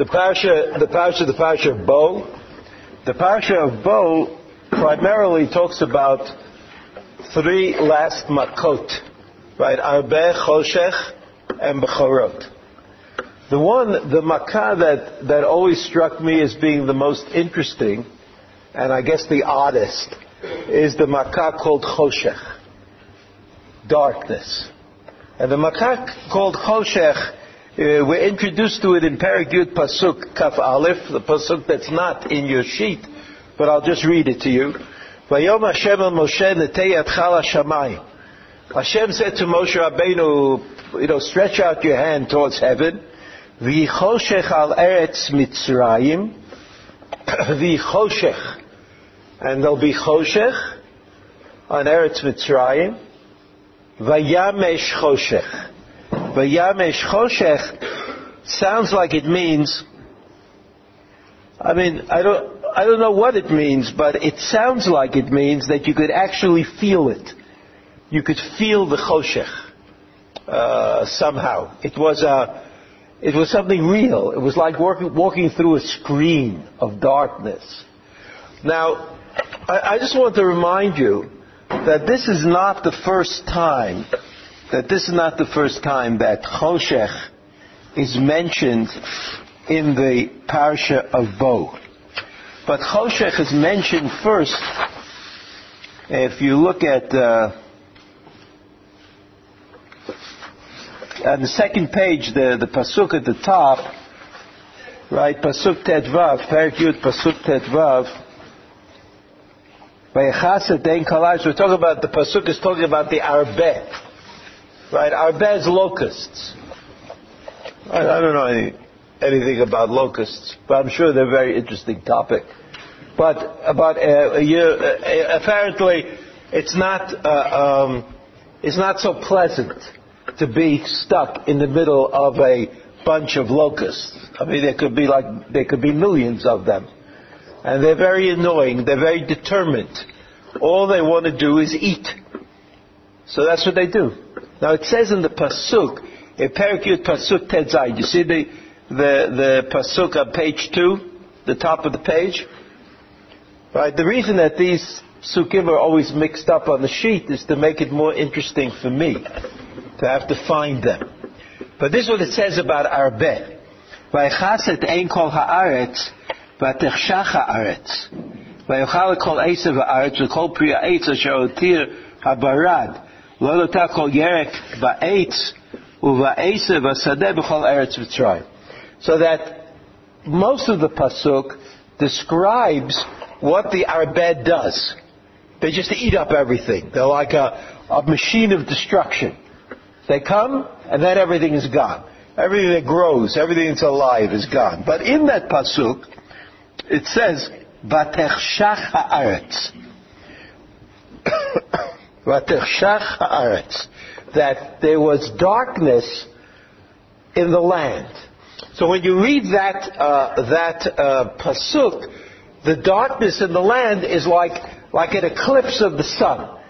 the parasha, the parasha, the parasha of Bo. The parasha of Bo primarily talks about three last makot, right? Arbe, Choshech, and Bechorot. The one, the makkah that, that always struck me as being the most interesting, and I guess the oddest, is the makkah called Choshech, darkness. And the makkah called Choshech, uh, we're introduced to it in Paragud Pasuk Kaf Aleph, the Pasuk that's not in your sheet, but I'll just read it to you. Vayom Hashem el Moshe netei yadcha shamayim. Hashem said to Moshe Rabbeinu, you know, stretch out your hand towards heaven. V'choshech al eretz Mitzrayim. V'choshech. And there'll be choshech on Eretz Mitzrayim. Vayamesh choshech. Vayamesh choshech sounds like it means, I mean, I don't, I don't know what it means, but it sounds like it means that you could actually feel it. You could feel the choshech uh, somehow. It was a, it was something real. It was like walking, walking through a screen of darkness. Now, I, I just want to remind you that this is not the first time that this is not the first time that choshech is mentioned in the parsha of Bo. But choshech is mentioned first. If you look at uh, on the second page, the, the pasuk at the top, right? Pasuk tetvav, Perik Yud, pasuk tetvav. We're talking about the pasuk is talking about the arbeh, right? Arbeh is locusts. I, I don't know any, anything about locusts, but I'm sure they're a very interesting topic. But about uh, you, uh, apparently, it's not uh, um, it's not so pleasant to be stuck in the middle of a bunch of locusts. I mean, there could be like there could be millions of them, and they're very annoying. They're very determined. All they want to do is eat. So that's what they do. Now it says in the Pasuk, a Perikut Pasuk tezai. you see the, the, the Pasuk on page 2, the top of the page? Right, the reason that these Sukkim are always mixed up on the sheet is to make it more interesting for me, to have to find them. But this is what it says about Arbeh. Vaychaset ein kol haaretz, vatechshach haaretz. Vayochal kol esav haaretz, v'kol priya etz asher otir habarad. לא נותר כל ירק בעץ ובעשב השדה בכל ארץ מצרים. So that most of the pasuk describes what the arbed does. They just eat up everything. They're like a, a machine of destruction. They come, and then everything is gone. Everything that grows, everything that's alive is gone. But in that pasuk, it says, "Vatechshach haaretz." That there was darkness in the land. So when you read that uh, that uh, pasuk, the darkness in the land is like like an eclipse of the sun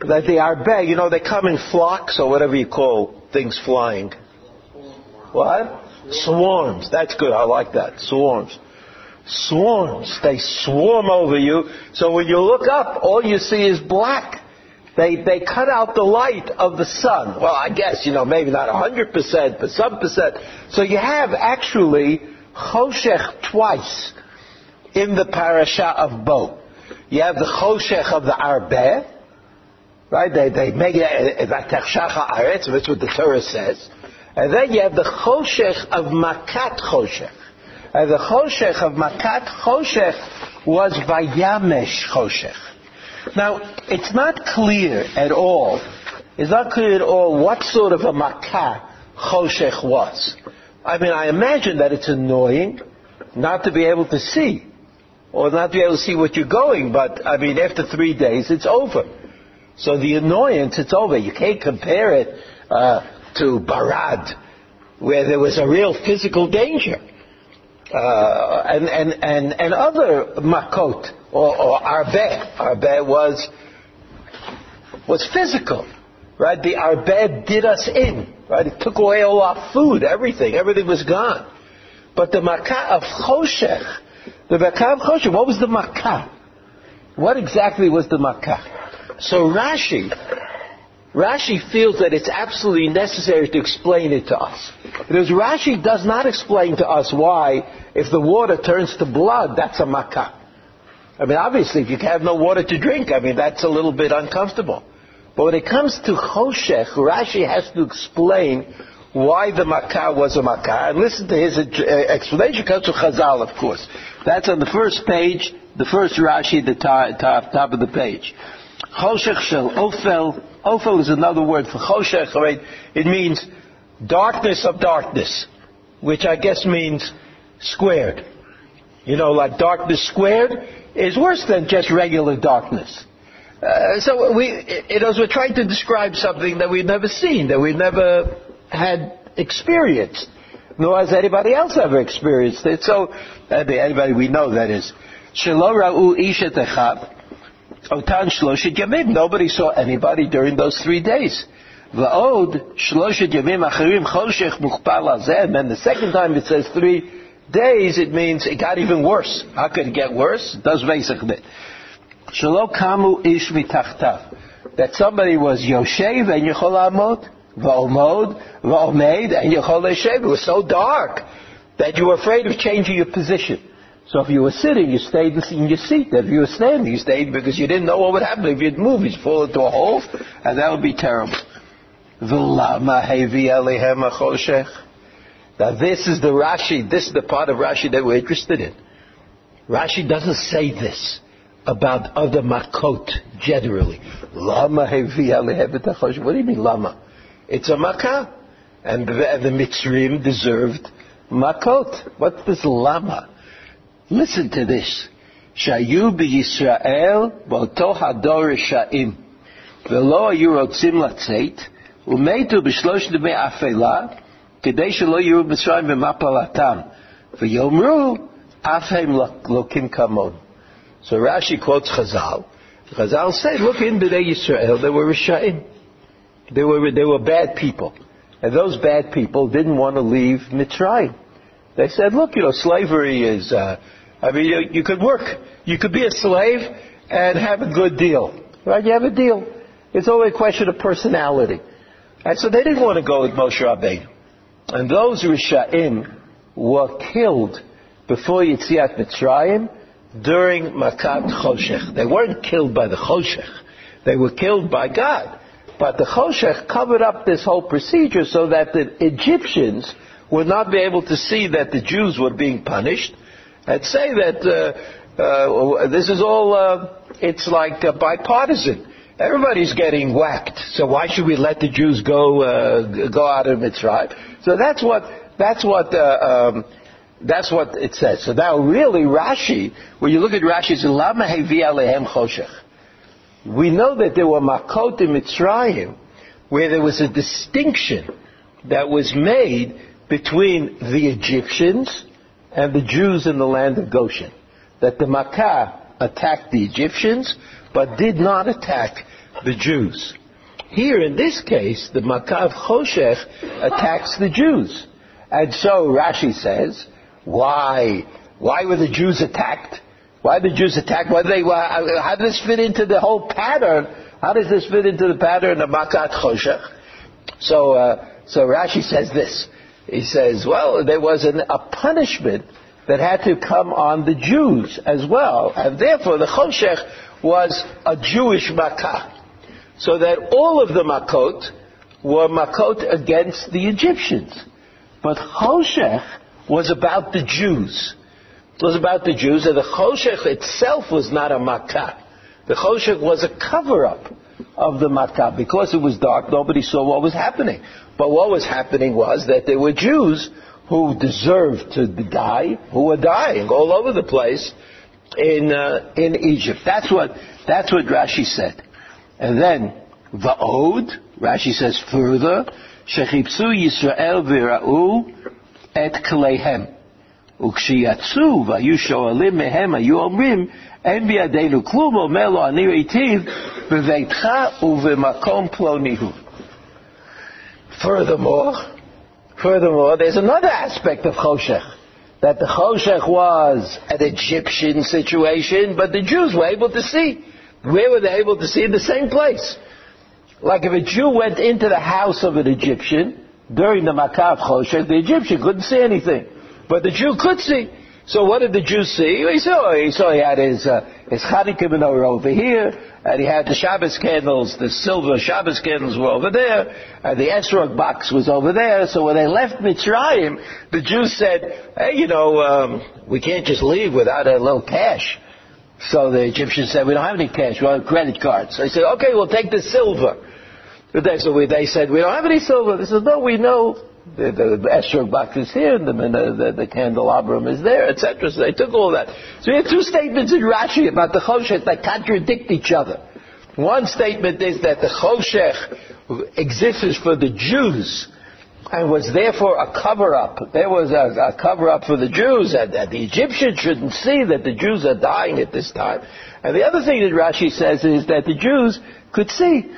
that the arbe, you know, they come in flocks or whatever you call things flying. What? Swarms. That's good. I like that. Swarms. Swarms. They swarm over you. So when you look up, all you see is black. They, they cut out the light of the sun. Well, I guess, you know, maybe not 100%, but some percent. So you have actually Choshech twice in the parasha of Bo. You have the Choshech of the Arbeh, Right? They, they make it, that's what the Torah says. And then you have the Choshech of Makat Choshech. And the Choshech of Makat Choshech was Vayamesh Choshech. Now, it's not clear at all, it's not clear at all what sort of a Makat Choshech was. I mean, I imagine that it's annoying not to be able to see, or not to be able to see what you're going, but I mean, after three days, it's over. So the annoyance, it's over. You can't compare it uh, to Barad, where there was a real physical danger. Uh, and, and, and, and other makot, or, or arbe. Arbe was, was physical. Right? The arbe did us in. Right? It took away all our food, everything. Everything was gone. But the Makkah of Choshech, the Makkah of Choshech, what was the Makkah? What exactly was the Makkah? So Rashi, Rashi feels that it's absolutely necessary to explain it to us. Because Rashi does not explain to us why, if the water turns to blood, that's a Makkah. I mean, obviously, if you have no water to drink, I mean, that's a little bit uncomfortable. But when it comes to Choshech, Rashi has to explain why the Makkah was a Makkah. And listen to his uh, explanation, comes to Chazal, of course. That's on the first page, the first Rashi the top, top, top of the page. Choshech shel Ofel. Ofel is another word for Choshech, right? It means darkness of darkness, which I guess means squared. You know, like darkness squared is worse than just regular darkness. Uh, so we, it, was, we're trying to describe something that we've never seen, that we've never had experienced, nor has anybody else ever experienced it. So, uh, anybody we know that is. Shelo ra'u ishet Otan shloshet yamim. Nobody saw anybody during those three days. Va'od shloshet yamim achirim choshech muchpal And the second time it says three days, it means it got even worse. How could it get worse? It does basically. Shelo kamu ish mitachtav. That somebody was Yoshev and Yechol Amod, Va'omod, Va'omed, and Yechol Yeshev. It was so dark that you were afraid of changing your position. So if you were sitting, you stayed in your seat. If you were standing, you stayed because you didn't know what would happen. If you'd move, you'd fall into a hole, and that would be terrible. Now this is the Rashi, this is the part of Rashi that we're interested in. Rashi doesn't say this about other makot generally. Lama What do you mean lama? It's a makah. And the, and the Mitzrim deserved makot. What's this lama? Listen to this. שהיו בישראל באותו הדור רשעים, ולא היו רוצים לצאת, ומתו בשלושת ימי אפלה, כדי שלא יהיו מצרים במפלתם, ויאמרו, אף הם לוקים כמון. So Rashi quotes Chazal. Chazal say, look in Bnei Yisrael, they were Risha'im. They were, they were bad people. And those bad people didn't want to leave Mitzrayim. They said, look, you know, slavery is, uh, I mean, you, you, could work. You could be a slave and have a good deal. Right? You have a deal. It's only a question of personality. And so they didn't want to go with Moshe Rabbeinu. And those Risha'im were killed before Yitziat Mitzrayim during Makat Choshech. They weren't killed by the Choshech. They were killed by God. But the Choshech covered up this whole procedure so that the Egyptians would not be able to see that the Jews were being punished and say that uh, uh, this is all, uh, it's like bipartisan. Everybody's getting whacked, so why should we let the Jews go uh, go out of Mitzrayim? So that's what that's what uh, um, that's what it says. So now, really, Rashi, when you look at Rashi, it's Lama Alehem Choshech. We know that there were Makot in Mitzrayim, where there was a distinction that was made between the Egyptians and the Jews in the land of Goshen. That the Makkah attacked the Egyptians, but did not attack the Jews. Here, in this case, the Makkah of Choshech attacks the Jews. And so Rashi says, why? Why were the Jews attacked? Why the Jews attacked? Why they, why, how does this fit into the whole pattern? How does this fit into the pattern of Makat Choshech? So, uh, so Rashi says this. He says, well, there was an, a punishment that had to come on the Jews as well, and therefore the Choshech was a Jewish Makkah. So that all of the Makot were Makot against the Egyptians. But Choshech was about the Jews. It was about the Jews, and the Choshech itself was not a Makkah. The Choshech was a cover-up of the Makkah. Because it was dark, nobody saw what was happening. But what was happening was that there were Jews who deserved to die, who were dying all over the place in uh, in Egypt. That's what that's what Rashi said. And then Va'od, Rashi says further, Shechipsu Yisrael v'ra'u et kleihem. וכשיצאו והיו שואלים מהם, היו אומרים, אין בידינו כלום, אומר לו, אני ראיתיו בביתך ובמקום פלוני הוא. Furthermore, furthermore, there's another aspect of Choshech. that the Choshech was an Egyptian situation, but the Jews were able to see. Where were they able to see? The same place. Like if a Jew went into the house of an Egyptian during the Makat Choshech, the Egyptian couldn't see anything. But the Jew could see. So what did the Jew see? He saw, he saw he had his, uh, his Hanukkah menorah over here, and he had the Shabbos candles, the silver Shabbos candles were over there, and the Esrog box was over there. So when they left Mitzrayim, the Jews said, hey, you know, um, we can't just leave without a little cash. So the Egyptians said, we don't have any cash, we have credit cards. So they said, okay, we'll take the silver. So we, they said, we don't have any silver. They said, no, we know the, the, the box is here, and the, the, the candelabrum is there, etc. So they took all that. So we have two statements in Rashi about the Choshech that contradict each other. One statement is that the Choshech exists for the Jews and was therefore a cover-up. There was a, a cover-up for the Jews, and the Egyptians shouldn't see that the Jews are dying at this time. And the other thing that Rashi says is that the Jews could see.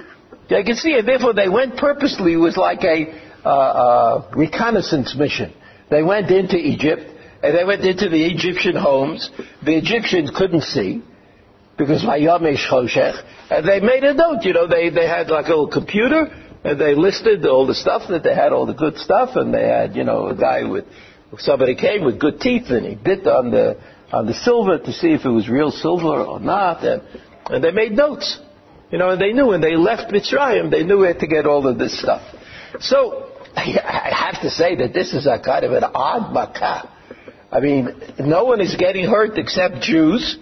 They could see, and therefore they went purposely. It was like a uh, uh, reconnaissance mission. They went into Egypt, and they went into the Egyptian homes. The Egyptians couldn't see because Vayamesh Choshech, and they made a note. You know, they they had like a little computer, and they listed all the stuff that they had, all the good stuff, and they had you know a guy with somebody came with good teeth, and he bit on the on the silver to see if it was real silver or not, and and they made notes. You know, and they knew when they left Mitzrayim, they knew where to get all of this stuff. So I have to say that this is a kind of an odd makkah. I mean, no one is getting hurt except Jews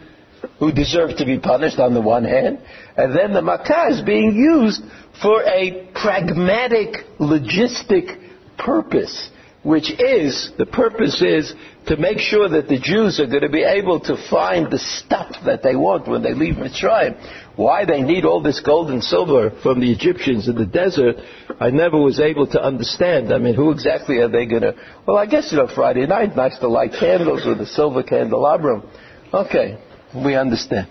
who deserve to be punished on the one hand, and then the makkah is being used for a pragmatic, logistic purpose which is, the purpose is to make sure that the Jews are going to be able to find the stuff that they want when they leave Mitzrayim. Why they need all this gold and silver from the Egyptians in the desert, I never was able to understand. I mean, who exactly are they going to... Well, I guess, you know, Friday night, nice to light candles with a silver candelabrum. Okay, we understand.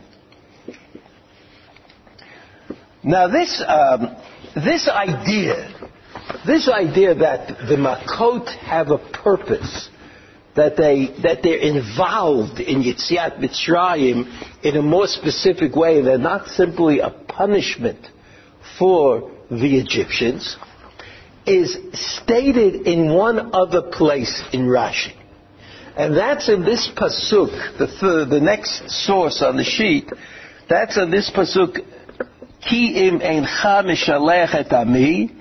Now this, um, this idea this idea that the Makot have a purpose, that they that they're involved in Yitziat Mitzrayim in a more specific way, they're not simply a punishment for the Egyptians, is stated in one other place in Rashi. And that's in this pasuk, the, the next source on the sheet. That's in this pasuk. Ki im encha mishalech et ami,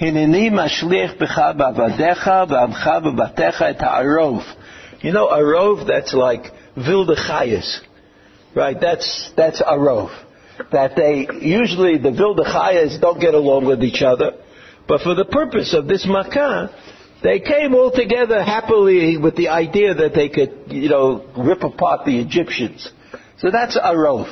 hinini mashlich b'cha b'avadecha v'amcha b'batecha et ha'arov. You know, arov, that's like vilde chayas. Right? That's, that's arov. That they, usually the vilde chayas don't get along with each other. But for the purpose of this makah. They came all together happily with the idea that they could, you know, rip apart the Egyptians. So that's arov.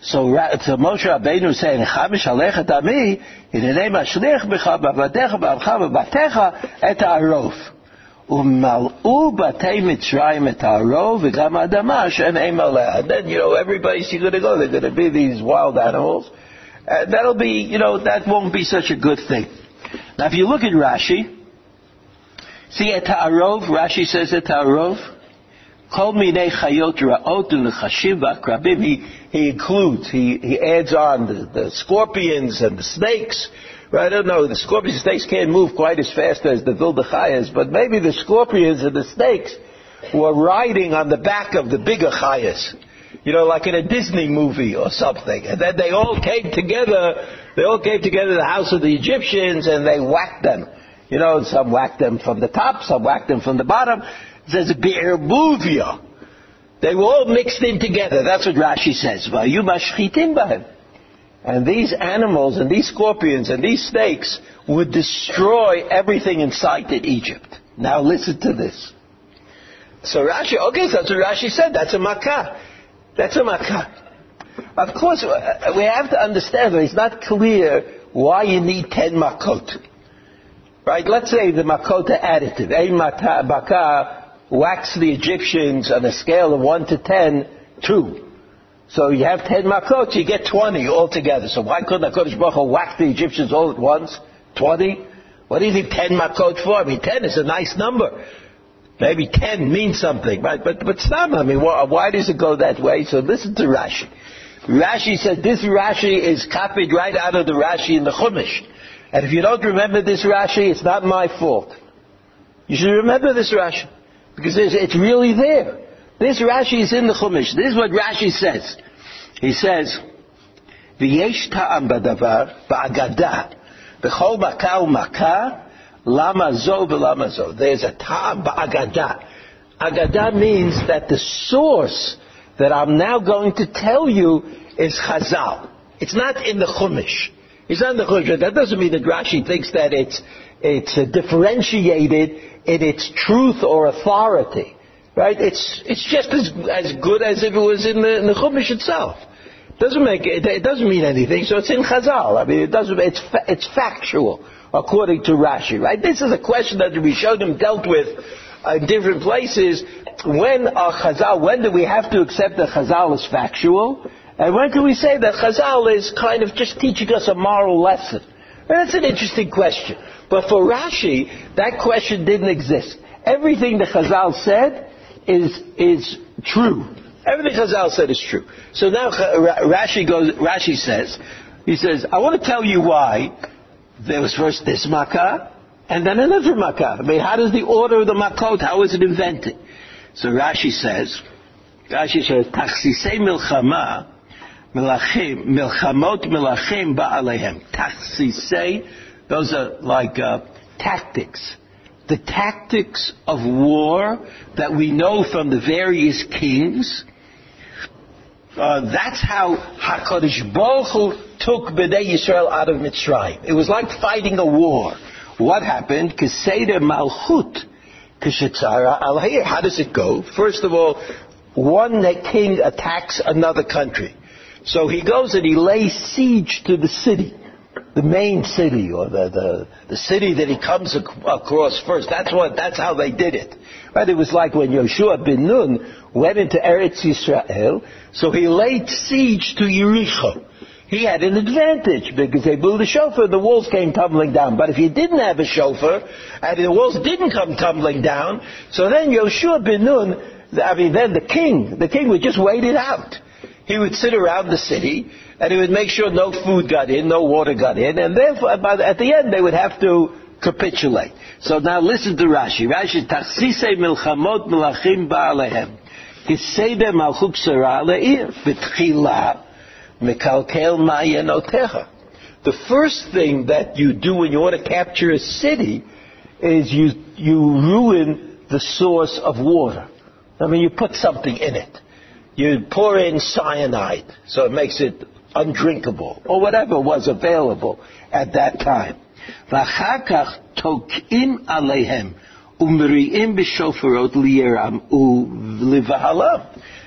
So, so Moshe Rabbeinu saying, Chamish alecha tami, hinenei mashlich b'cha b'avadecha b'avcha b'batecha et ha'arov. Umal'u batei Mitzrayim et ha'arov v'gam adamash shen emaleh. And then, you know, everybody's going to go, they're going to be these wild animals. And that'll be, you know, that won't be such a good thing. Now if you look at Rashi, see at Ta'arov, Rashi says at Ta'arov, Kol minei chayot ra'ot u'nechashim v'akrabim. He, he includes, he, he adds on the, the scorpions and the snakes. I don't know, the scorpions and snakes can't move quite as fast as the vildachayas, but maybe the scorpions and the snakes were riding on the back of the bigger chayas. You know, like in a Disney movie or something. And then they all came together, they all came together in the house of the Egyptians and they whacked them. You know, some whacked them from the top, some whacked them from the bottom. It says Be'erbuvia. They were all mixed in together. That's what Rashi says. And these animals and these scorpions and these snakes would destroy everything in sight in Egypt. Now listen to this. So Rashi, okay, so that's what Rashi said. That's a makkah. That's a makkah. Of course, uh, we have to understand that it's not clear why you need ten makot. Right? Let's say the makota additive. A makkah waxed the Egyptians on a scale of 1 to 10, 2. So you have 10 makot, you get 20 altogether. So why couldn't HaKadosh Baruch Hu whack the Egyptians all at once? 20? What do you think 10 makot for? I mean, 10 is a nice number. Maybe ten means something, right? But but I mean, why, why does it go that way? So listen to Rashi. Rashi said this Rashi is copied right out of the Rashi in the Chumash. And if you don't remember this Rashi, it's not my fault. You should remember this Rashi. Because it's really there. This Rashi is in the Chumash. This is what Rashi says. He says, V'yesh ta'am b'davar ba'agada b'chol maka u'maka lama zo v'lama zo. There's a ta'am ba'agada. Agada means that the source that I'm now going to tell you is Chazal. It's not in the Chumash. Not in the Chumash. That doesn't mean that Rashi thinks that it's, it's differentiated in its truth or authority. Right? It's, it's just as, as good as if it was in the, in the Chumash itself. Doesn't make it, it doesn't mean anything, so it's in Chazal. I mean, it doesn't, it's, it's factual, according to Rashi, right? This is a question that we showed him dealt with in different places. When a Chazal, when do we have to accept that Chazal is factual? And when can we say that Chazal is kind of just teaching us a moral lesson? that's an interesting question. But for Rashi, that question didn't exist. Everything that Chazal said is, is true. Everything Chazal said is true. So now Rashi goes, Rashi says, he says, I want to tell you why there was first this makkah and then another makkah. I mean, how does the order of the makkot, how is it invented? So Rashi says, Rashi says, Tachsisei milchama, milachim, milchamot milachim ba'alehem. Tachsisei, those are like uh, tactics the tactics of war that we know from the various kings. Uh, that's how Hakadosh Baruch Hu took Bnei Yisrael out of Mitzrayim. It was like fighting a war. What happened? Keseder Malchut Kishitzara al How does it go? First of all, one king attacks another country. So he goes and he lays siege to the city the main city or the, the, the city that he comes ac- across first. That's what, that's how they did it. Right? It was like when Yoshua bin Nun went into Eretz Yisrael, so he laid siege to Yericho. He had an advantage because they blew the shofar, the walls came tumbling down. But if he didn't have a shofar, and the walls didn't come tumbling down, so then Yoshua bin Nun, I mean, then the king, the king would just wait it out. He would sit around the city, and he would make sure no food got in, no water got in, and therefore, the, at the end, they would have to capitulate. So now listen to Rashi. Rashi, Tachsisei milchamot melachim ba'alehem. Malchuk. The first thing that you do when you want to capture a city is you, you ruin the source of water. I mean, you put something in it. You pour in cyanide, so it makes it undrinkable, or whatever was available at that time.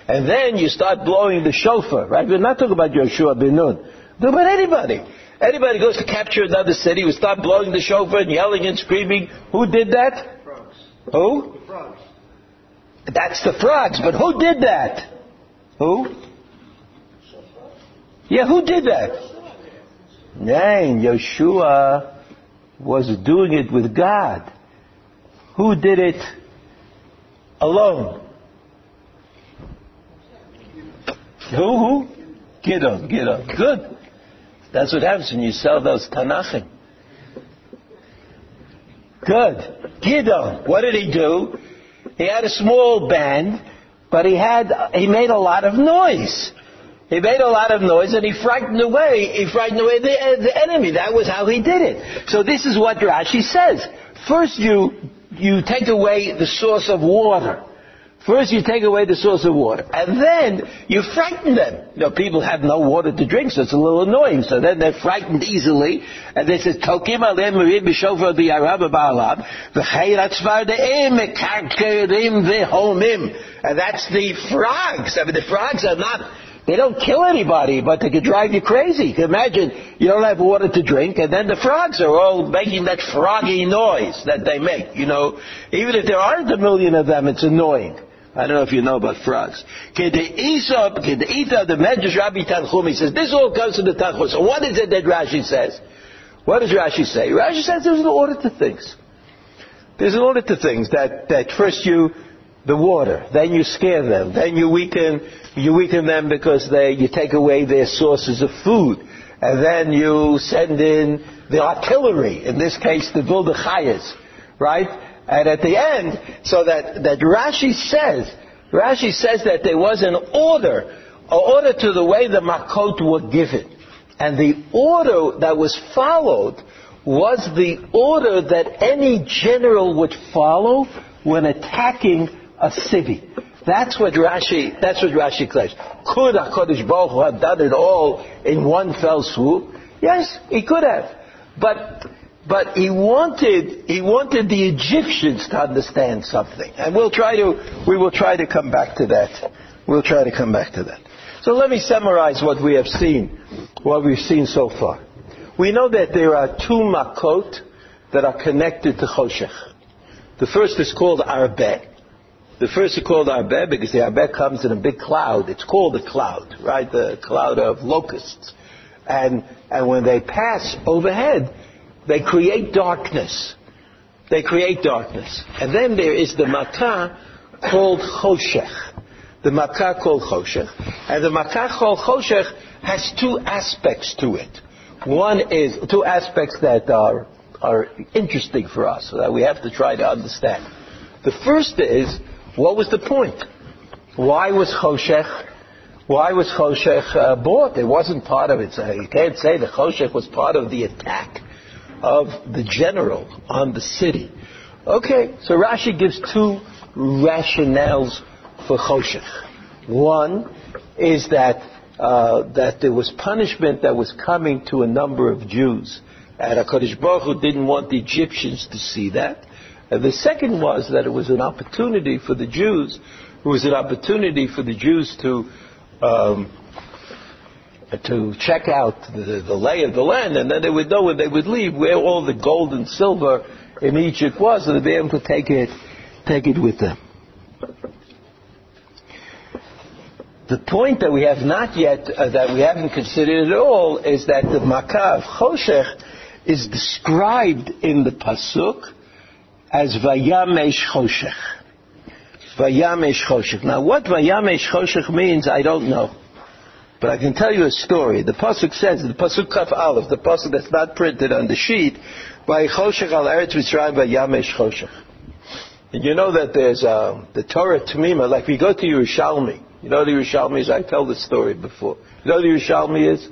And then you start blowing the shofar, right? We're not talking about Yoshua bin Nun. No, but anybody. Anybody goes to capture another city, we start blowing the shofar and yelling and screaming. Who did that? Frogs. Who? The frogs. That's the frogs, but who did that? Who? Yeah, who did that? Name, Yeshua was doing it with God. Who did it alone? Who? Who? Gidon, Gidon. Good. That's what happens when you sell those Tanachim. Good. Gidon. What did he do? He had a small band, but he had, he made a lot of noise. He made a lot of noise and he frightened away, he frightened away the, uh, the enemy. That was how he did it. So this is what Rashi says. First you, you take away the source of water. First you take away the source of water. And then you frighten them. You know, people have no water to drink, so it's a little annoying. So then they're frightened easily. And this is Tokim alem b'shofar b'yarab ba'alav v'chayrat tzvardeim mekarkerim v'homim. And that's the frogs. I mean, the frogs are not they don't kill anybody, but they can drive you crazy. Imagine you don't have water to drink, and then the frogs are all making that froggy noise that they make. You know, even if there aren't a million of them, it's annoying. I don't know if you know about frogs. The Medrash Rabbi he says, this all comes from the Tanchum. So what is it that Rashi says? What does Rashi say? Rashi says there's an order to things. There's an order to things that, that first you, the water, then you scare them, then you weaken, you weaken them because they, you take away their sources of food, and then you send in the artillery, in this case the Vildachayas, right? And at the end, so that, that Rashi says, Rashi says that there was an order, an order to the way the Makot were given. And the order that was followed was the order that any general would follow when attacking a city. That's what Rashi, that's what Rashi claims. Could HaKadosh Baruch Hu have done it all in one fell swoop? Yes, he could have. But, but he wanted, he wanted the Egyptians to understand something. And we'll try to, we will try to come back to that. We'll try to come back to that. So let me summarize what we have seen, what we've seen so far. We know that there are two makot that are connected to Choshech. The first is called Arbeh. The first is called Arbeh because the Arbeh comes in a big cloud. It's called a cloud, right? The cloud of locusts. And, and when they pass overhead, they create darkness. They create darkness. And then there is the Makah called Choshech. The Makah called Choshech. And the Makah called Choshech has two aspects to it. One is two aspects that are, are interesting for us, that we have to try to understand. The first is, what was the point? Why was Choshech, why was Choshech uh, bought? It wasn't part of it. So you can't say the Choshech was part of the attack of the general on the city. Okay, so Rashi gives two rationales for Choshech. One is that uh, that there was punishment that was coming to a number of Jews. And HaKadosh Baruch Hu didn't want the Egyptians to see that. And the second was that it was an opportunity for the Jews, it was an opportunity for the Jews to, um, to check out the, the lay of the land, and then they would know when they would leave where all the gold and silver in Egypt was, and they'd be able to take it, take it with them. The point that we have not yet, uh, that we haven't considered at all, is that the Makkah of Choshech is described in the Pasuk as Vayamesh Choshech. Vayamesh Choshech. Now what Vayamesh Choshech means, I don't know. But I can tell you a story. The Pasuk says, the Pasuk Kaf Aleph, the Pasuk that's not printed on the sheet, Vayichoshech al Eretz Mitzrayim Vayamesh Choshech. And you know that there's uh, the Torah Tamima, like we go to Yerushalmi, you know the Yerushalmi is? I tell the story before. You know the Yerushalmi is?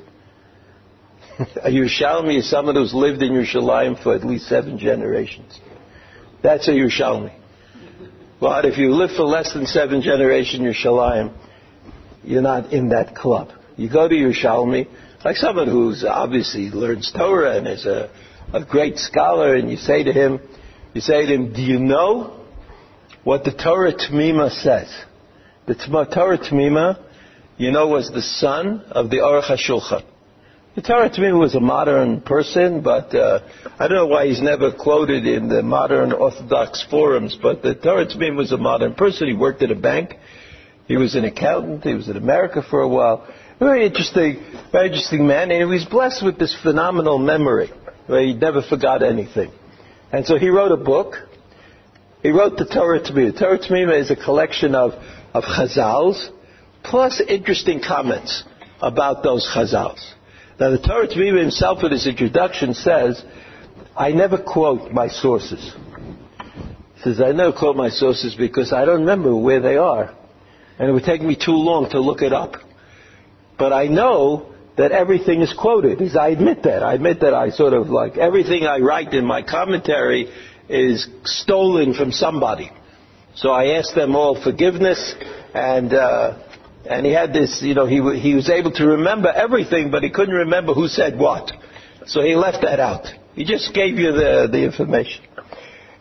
a Yerushalmi is someone who's lived in Yerushalayim for at least seven generations. That's a Yerushalmi. But if you live for less than seven generations in Yerushalayim, you're not in that club. You go to Yerushalmi, like someone who's obviously learns Torah and is a, a great scholar, and you say to him, you say to him, do you know what the Torah Tamima says? The Torah Tamima, you know, was the son of the Aruch HaShulchan. The Torah Tamima was a modern person, but uh, I don't know why he's never quoted in the modern Orthodox forums, but the Torah Tamima was a modern person. He worked at a bank. He was an accountant. He was in America for a while. Very interesting, very interesting man, and he was blessed with this phenomenal memory, where he never forgot anything. And so he wrote a book. He wrote the Torah Tamima. The Torah Tamima is a collection of of Chazals, plus interesting comments about those Chazals. Now the Torah Tamima himself in his introduction says, I never quote my sources. He says, I never quote my sources because I don't remember where they are. And it would take me too long to look it up. But I know that everything is quoted. I admit that. I admit that I sort of like everything I write in my commentary is stolen from somebody. So I asked them all forgiveness, and uh, and he had this, you know, he he was able to remember everything, but he couldn't remember who said what. So he left that out. He just gave you the the information.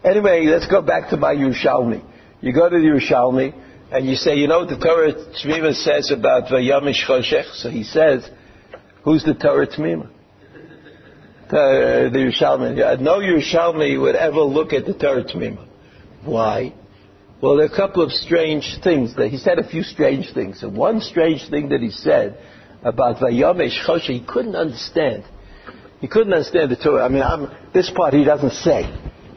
Anyway, let's go back to my Yerushalmi. You go to the Yerushalmi, and you say, you know what the Torah Tmima says about Vayamish Choshech? So he says, who's the Torah Tmima? The, uh, the Yerushalmi. No Yerushalmi would ever look at the Torah Tmima. Why? Well, there are a couple of strange things that he said. A few strange things, and one strange thing that he said about Vayamesh Choshe, he couldn't understand. He couldn't understand the Torah. I mean, I'm, this part he doesn't say.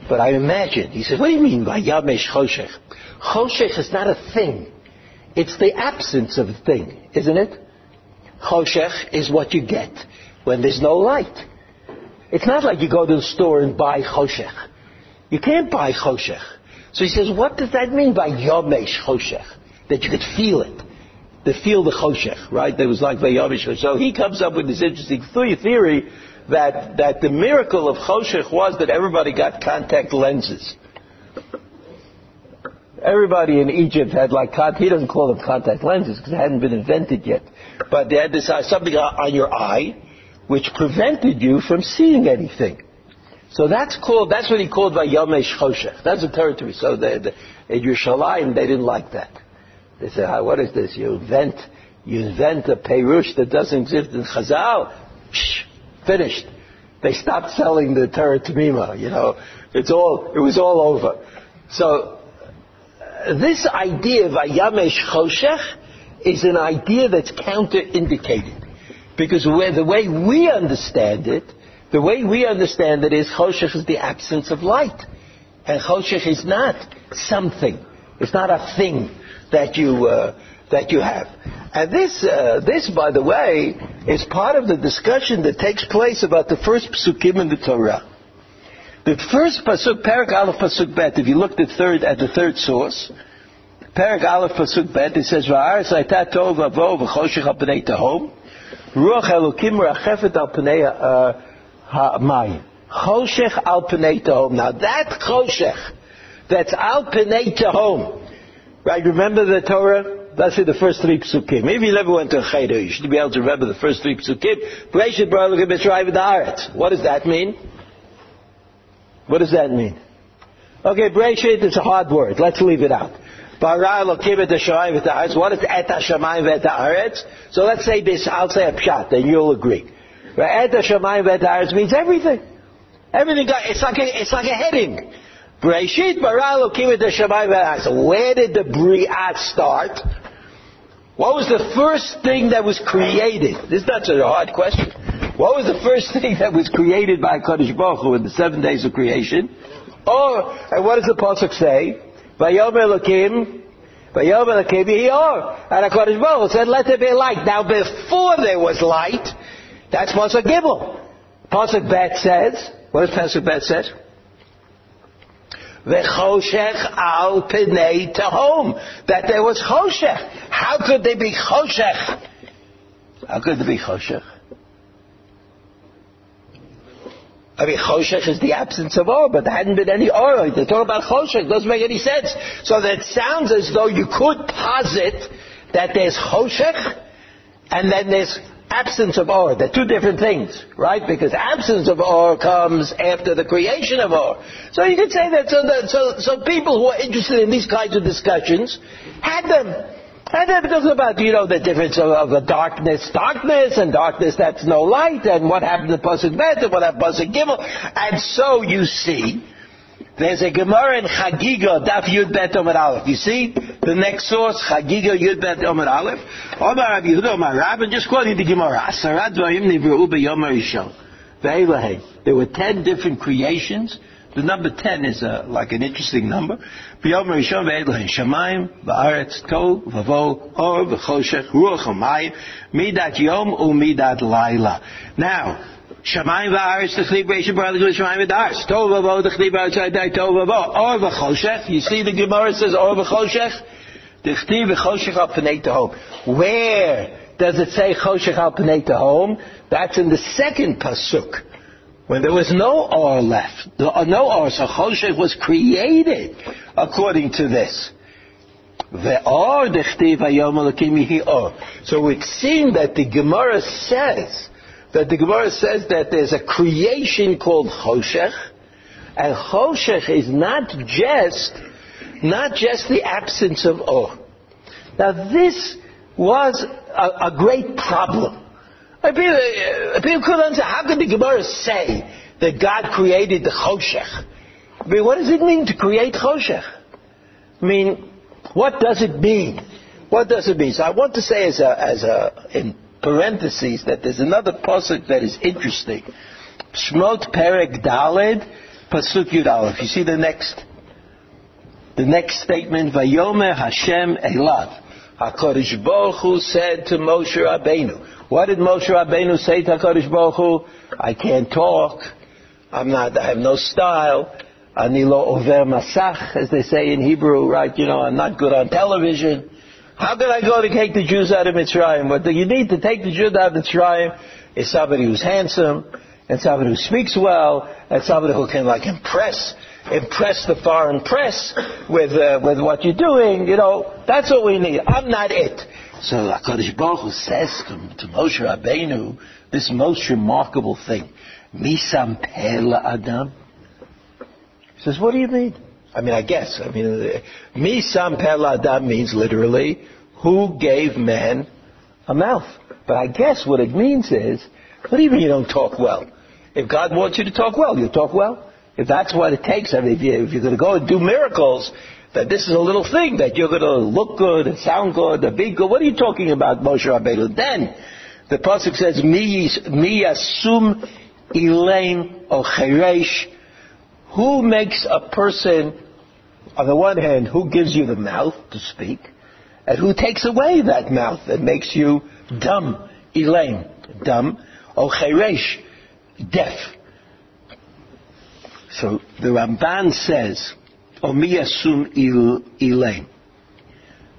But I imagine, he said, what do you mean by Yamesh Choshech? Choshech is not a thing. It's the absence of a thing, isn't it? Choshech is what you get when there's no light. It's not like you go to the store and buy Choshech. You can't buy Choshech. So he says, what does that mean by Yamesh Choshech? That you could feel it. To feel the Choshech, right? That was like Vayomesh. So he comes up with this interesting theory that, that the miracle of Choshech was that everybody got contact lenses. Everybody in Egypt had like, he doesn't call them contact lenses because it hadn't been invented yet. But they had this, uh, something on your eye which prevented you from seeing anything. So that's called, that's what he called Vayomesh Choshech. That's a territory. So the, the, in Yerushalayim, they didn't like that. They said, what is this? You invent, you invent a Perush that doesn't exist in Chazal. Shh, finished. They stopped selling the Torah Tamima, you know. It's all, it was all over. So, this idea of Ayamesh Choshech is an idea that's counterindicated. Because the way we understand it, the way we understand it is Choshech is the absence of light. And Choshech is not something. It's not a thing that you, uh, that you have. And this, uh, this, by the way, is part of the discussion that takes place about the first psukim in the Torah. The first pasuk, Parak Aleph pasuk Bet. If you look at the third at the third source, Parak Aleph pasuk Bet, it says, "Va'aretz hayta tov avo v'choshech al pnei tahom, ruach elokim rachefet al pnei uh, ha'mayim." Choshech al pnei tahom. Now that choshech, that's al pnei tahom. Right? Remember the Torah? That's in the first three psukim. Maybe you never went to cheder, you should be able to remember the first three psukim. What does that mean? What does that mean? Okay, Breshit is a hard word. Let's leave it out. What is et hashamayim v'et? So let's say this, I'll say a pshat, and you'll agree. Et hashamayim v'et means everything. Everything, it's like a, it's like a heading. Breshit bara Elokim et haaretz. Where did the Bri'at start? What was the first thing that was created? This is not such a hard question. What was the first thing that was created by Kadosh Baruch Hu in the seven days of creation? Or, and what does the pasuk say? Vayom Elokim, Vayom Elokim Yor. And Kadosh Baruch Hu said, "Let there be light." Now, before there was light, that's pasuk Gimel. Pasuk Bet says, what does pasuk Bet say? V'choshech al pnei tahom. That there was choshech. How could there be choshech? How could there be choshech? I mean, choshech is the absence of or, but there hadn't been any or. They talk about choshech. Doesn't make any sense. So that sounds as though you could posit that there's choshech, and then there's absence of or. They're two different things, right? Because absence of or comes after the creation of or. So you could say that so, that, so, so people who are interested in these kinds of discussions had them. And then because about, you know, the difference of, of darkness, darkness, and darkness that's no light, and what happened to Pasuk Bet, and what happened to Pasuk Gimel. And so you see, there's a Gemara in Chagiga, Daf Yud Bet Omer Aleph. You see the next source, Chagiga Yud Bet Omer Aleph. Omar Rabbi Yehuda Omar Rab, and just quoting the Gemara. Asarat Dvarim Nivru Rishon. There were ten different creations. The number ten is a, like an interesting number. B'Yom Rishon Ve'elahin Shamayim V'Aretz Tov V'Vo Or V'Choshech Ruach HaMayim Midat Yom U'Midat Laila. Now, Shamayim v'aretz. Tov v'avo. Or v'choshech. You see the Gemara says or v'choshech. T'chliv v'choshech al p'nei home. Where does it say choshech al p'nei home? That's in the second pasuk. When there was no or left. Uh, no or. So choshech was created according to this. So it seems that the Gemara says that the Gemara says that there's a creation called Choshech, and Choshech is not just, not just the absence of Or. Now this was a, a great problem. People, uh, people could answer, how could the Gemara say that God created the Choshech? I mean, what does it mean to create Choshech? I mean, what does it mean? What does it mean? So I want to say as a, as a, in parentheses that there's another pasuk that is interesting. Shmot Perek Daled, Pasuk Yud Aleph. You see the next, the next statement. Vayomer Hashem Elav. Hakadosh Baruch Hu said to Moshe Rabbeinu. What did Moshe Rabbeinu say to Hakadosh Baruch Hu? I can't talk. I'm not. I have no style. Anilo over masach, as they say in Hebrew, right? You know, I'm not good on television. How can I go to take the Jews out of Mitzrayim? What you need to take the Jews out of Mitzrayim is somebody who's handsome, and somebody who speaks well, and somebody who can like impress, impress the foreign press with uh, with what you're doing. You know, that's what we need. I'm not it. So Hakadosh Baruch Hu says to, Moshe Rabbeinu this most remarkable thing: Misam Pela Adam. He says, "What do you mean?" I mean, I guess. I mean, Misam Pela Adam means literally, who gave man a mouth. But I guess what it means is, what do you mean you don't talk well? If God wants you to talk well, you talk well. If that's what it takes, I mean, if, you, if you're going to go and do miracles, that this is a little thing that you're going to look good and sound good and be good. What are you talking about, Moshe Rabbeinu? Then the pasuk says, "Mi mi asum elaim o cheresh." Who makes a person, on the one hand, who gives you the mouth to speak, and who takes away that mouth that makes you dumb, elaim, dumb, o cheresh, deaf. So the Ramban says, Omiyasum Elaim.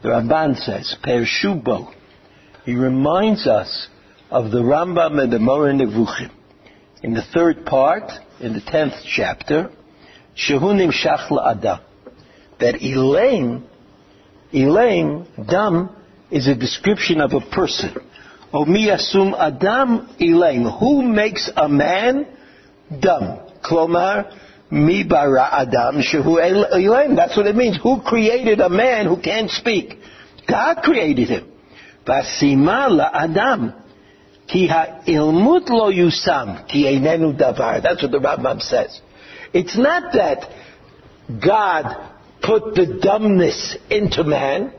The Ramban says, Pershubo. He reminds us of the Rambam and the Moreh Nevuchim. In the third part, in the tenth chapter, Shehunim Shachla Adam. That Elaim, Elaim, Dam, is a description of a person. Omiyasum Adam Elaim. Who makes a man dumb? Klomar, Mi bara Adam shehu Elaim. That's what it means. Who created a man who can't speak? God created him. Vasima la Adam. Ki ilmut lo yusam. Ki einenu davar. That's what the Rambam says. It's not that God put the dumbness into man,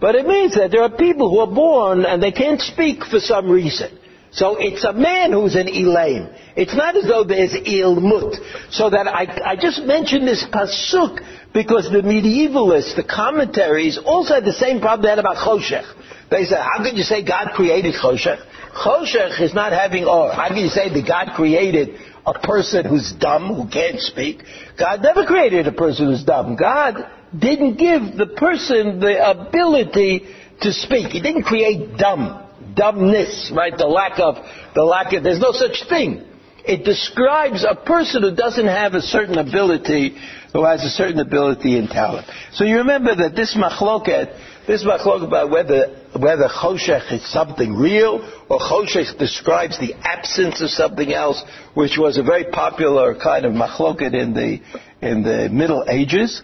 but it means that there are people who are born and they can't speak for some reason. So it's a man who's an Elaim. It's not as though there's ilmut. So that I, I just mentioned this pasuk because the medievalists, the commentaries, also had the same problem they had about choshech. They said, how could you say God created choshech? Choshech is not having, or how can you say that God created a person who's dumb, who can't speak? God never created a person who's dumb. God didn't give the person the ability to speak. He didn't create dumb dumbness, right? The lack of, the lack of, there's no such thing. It describes a person who doesn't have a certain ability, who has a certain ability and talent. So you remember that this machloket, this machloket about whether, whether choshech is something real, or choshech describes the absence of something else, which was a very popular kind of machloket in the, in the Middle Ages.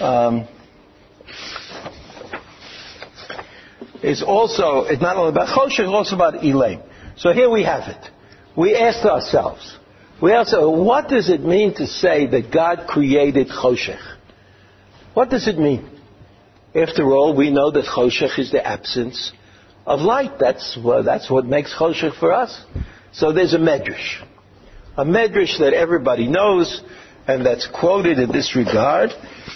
Um, is also, it's not only about Choshech, it's also about Elaim. So here we have it. We asked ourselves, we asked what does it mean to say that God created Choshech? What does it mean? After all, we know that Choshech is the absence of light. That's, well, that's what makes Choshech for us. So there's a medrash. A medrash that everybody knows and that's quoted in this regard,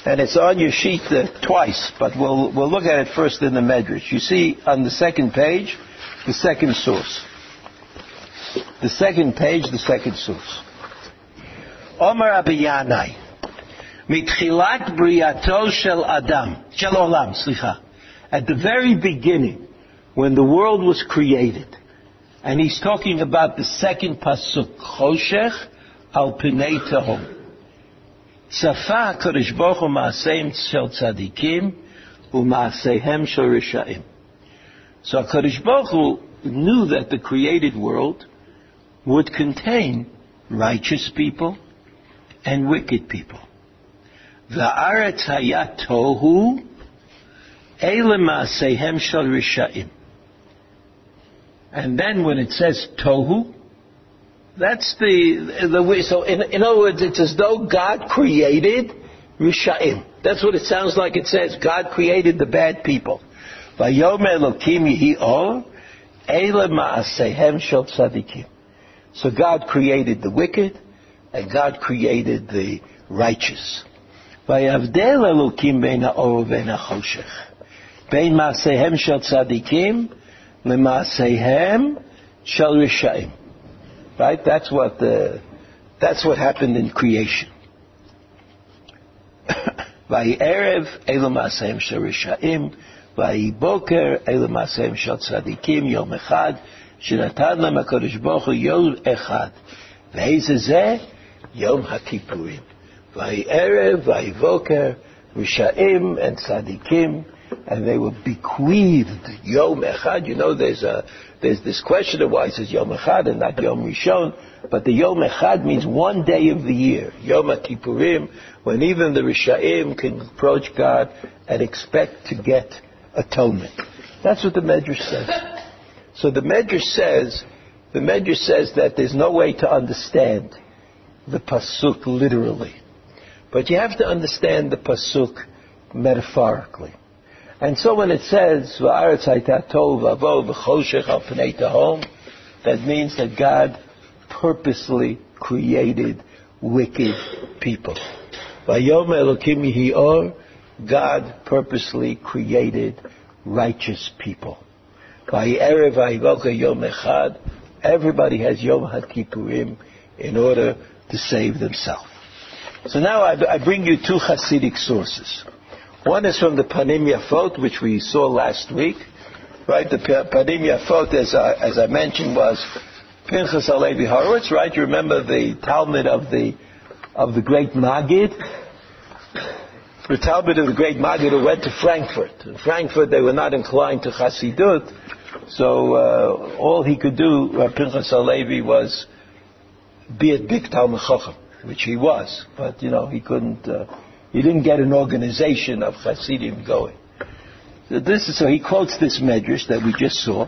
and it's on your sheet uh, twice, but we'll, we'll look at it first in the Medrash. You see on the second page, the second source. The second page, the second source. Omar Abiyanai, mitchilat briato shel Adam, shel Olam, slicha. At the very beginning, when the world was created, and he's talking about the second pasuk, choshech al pinei. צפה הקדוש ברוך הוא מעשיהם של צדיקים ומעשיהם של רשעים. So HaKadosh Baruch Hu knew that the created world would contain righteous people and wicked people. V'aretz hayat tohu ele ma'asehem shel risha'im. And then when it says tohu, that's the, the way. So in, in other words, it's as though God created Risha'im. That's what it sounds like it says. God created the bad people. Vayom Elokim Yihi'or, Eile Ma'asehem Shel Tzadikim. So God created the wicked, and God created the righteous. ויבדל אלוקים בין האור ובין החושך, בין מעשיהם של צדיקים למעשיהם של רשעים. Right? That's what the, that's what happened in creation. ויהי אלו מעשיהם של רשעים, ויהי בוקר אלו מעשיהם של צדיקים, יום אחד, שנתן להם הקדוש ברוך הוא יום אחד. ואיזה זה? יום הכיפורים. ויהי ערב, ויהי בוקר, רשעים and tzadikim, and they were bequeathed Yom Echad. You know, there's a there's this question of why it says Yom Echad and not Yom Rishon, but the Yom Echad means one day of the year, Yom Kippurim, when even the Rishaim can approach God and expect to get atonement. That's what the Medrash says. So the Medrash says, the Medrash says that there's no way to understand the pasuk literally, but you have to understand the pasuk metaphorically. And so when it says, that means that God purposely created wicked people. God purposely created righteous people. Everybody has Yom HaKippurim in order to save themselves. So now I, I bring you two Hasidic sources. One is from the Panim Yafot, which we saw last week. Right, the Panim Yafot, as I, as I mentioned, was Pinchas Alevi Horowitz. Right, you remember the Talmud of the of the great Magid. The Talmud of the great Magid who went to Frankfurt. In Frankfurt, they were not inclined to Chassidut, so uh, all he could do, uh, Pinchas Alevi, was be a big Talmud Chacham, which he was, but you know he couldn't. Uh, he didn't get an organization of Hasidim going. So this is, so he quotes this medrash that we just saw,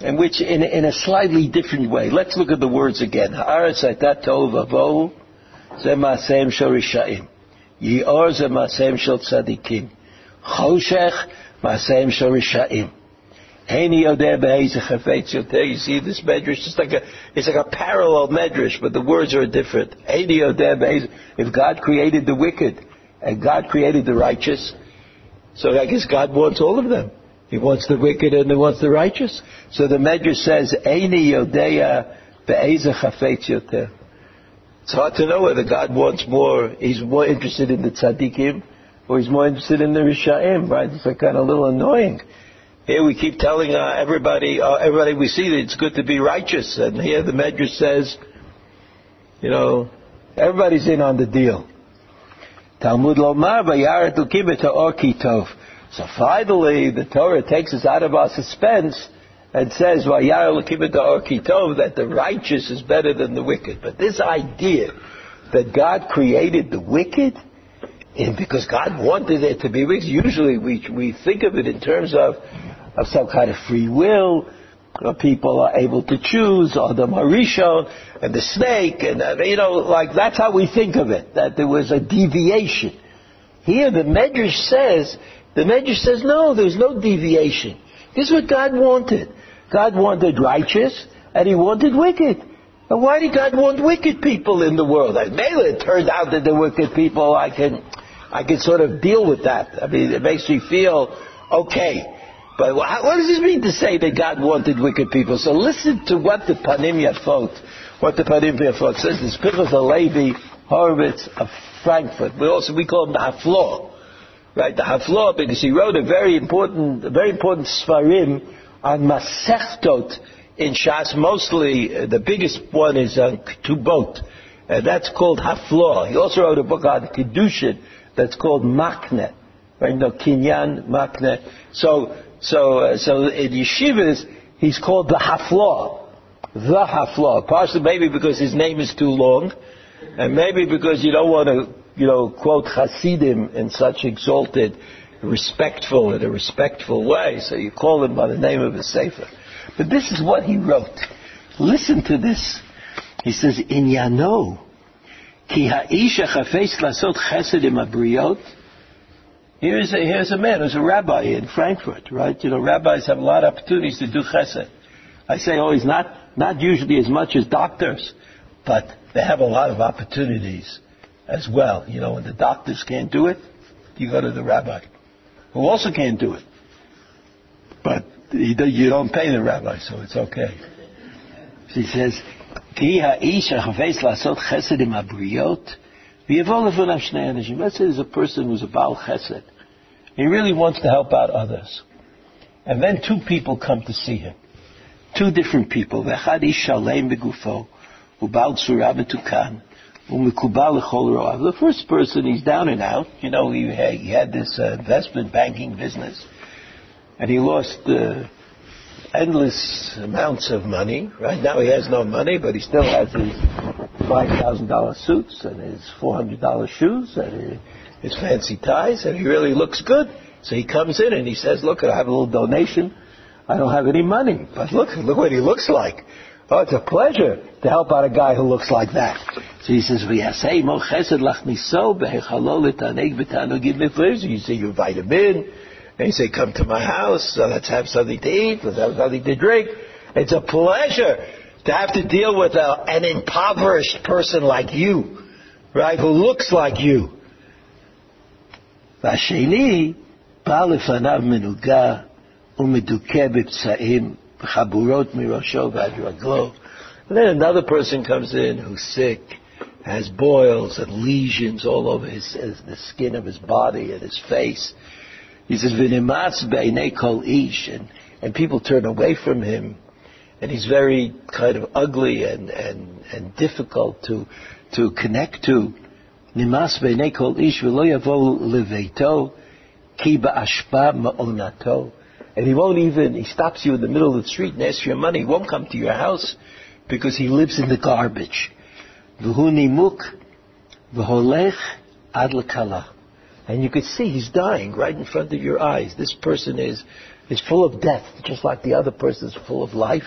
and which in, in a slightly different way. Let's look at the words again. Haaretz aytat tov ze shel rishaim. Yior ze ma'aseim shel tzadikim. Choshech ma'aseim shel rishaim. You see this medrash, like a, it's like a parallel medrash, but the words are different. If God created the wicked and God created the righteous, so I guess God wants all of them. He wants the wicked and he wants the righteous. So the medrash says, Eini Yodea yoter. It's hard to know whether God wants more, he's more interested in the tzaddikim, or he's more interested in the rishaim, right? It's like kind of a little annoying. Here we keep telling uh, everybody, uh, everybody we see that it's good to be righteous, and here the Medrash says, you know, everybody's in on the deal. Talmud Lomar kitov. So finally, the Torah takes us out of our suspense and says, kitov, that the righteous is better than the wicked. But this idea that God created the wicked, and because God wanted it to be wicked, usually we, we think of it in terms of of some kind of free will. People are able to choose, or the Marishon and the snake, and uh, you know, like that's how we think of it. That there was a deviation. Here, the Medrash says, the Medrash says, no, there's no deviation. This is what God wanted. God wanted righteous, and He wanted wicked. And why did God want wicked people in the world? And Maybe it turned out that the wicked people, I can, I can sort of deal with that. I mean, it makes me feel okay. But what does this mean to say that God wanted wicked people? So listen to what the Panim Yafot, what the Panim Yafot says. This Pinchas Levi Horowitz of Frankfurt. We also we call him the Haflor, right? The Haflor because he wrote a very important, a very important Sfarim on Masechtot in Shas. Mostly, uh, the biggest one is on Ketubot, and that's called Haflor. He also wrote a book on Kedushin that's called Makne. Right? No, Kinyan, Makne. So so, so in yeshivas, he's called the Haflah. The Haflah. Partially maybe because his name is too long, and maybe because you don't want to, you know, quote Hasidim in such exalted, respectful, in a respectful way, so you call him by the name of his sefer. But this is what he wrote. Listen to this. He says, In Yano, ki ha'isha chafes lasot chesed im abriot, Here's a, here's a man who's a rabbi in Frankfurt, right? You know, rabbis have a lot of opportunities to do chesed. I say oh, always not, not usually as much as doctors, but they have a lot of opportunities as well. You know, when the doctors can't do it, you go to the rabbi, who also can't do it. But you don't pay the rabbi, so it's okay. She says. Let's say there's a person who's a Baal Chesed. He really wants to help out others. And then two people come to see him. Two different people. The first person, he's down and out. You know, he, he had this uh, investment banking business. And he lost uh, endless amounts of money. Right now he has no money, but he still has his $5,000 suits and his $400 shoes and fancy ties, and he really looks good. So he comes in and he says, look, I have a little donation. I don't have any money, but look, look what he looks like. Oh, it's a pleasure to help out a guy who looks like that. So he says, "V'yasei mo chesed lach miso behechalol etaneg v'tanogid mefresh." You say you invite him in, and you say, come to my house, so let's have something to eat, let's have something to drink. It's a pleasure to have to deal with a, an impoverished person like you, right, who looks like you. והשני בא לפניו מנוגה ומדוכא בפצעים וחבורות מראשו ועד רגלו. And then another person comes in who's sick, has boils and lesions all over his, his, the skin of his body and his face. He says, "V'nematz be'inei kol ish," and and people turn away from him, and he's very kind of ugly and and and difficult to to connect to. Nimas be'inei kol ish v'lo yavo leveito ki ba'ashpa ma'onato. And he won't even, he stops you in the middle of the street and asks you money. He won't come to your house because he lives in the garbage. V'hu nimuk v'holech ad l'kala. And you could see he's dying right in front of your eyes. This person is, is full of death, just like the other person is full of life.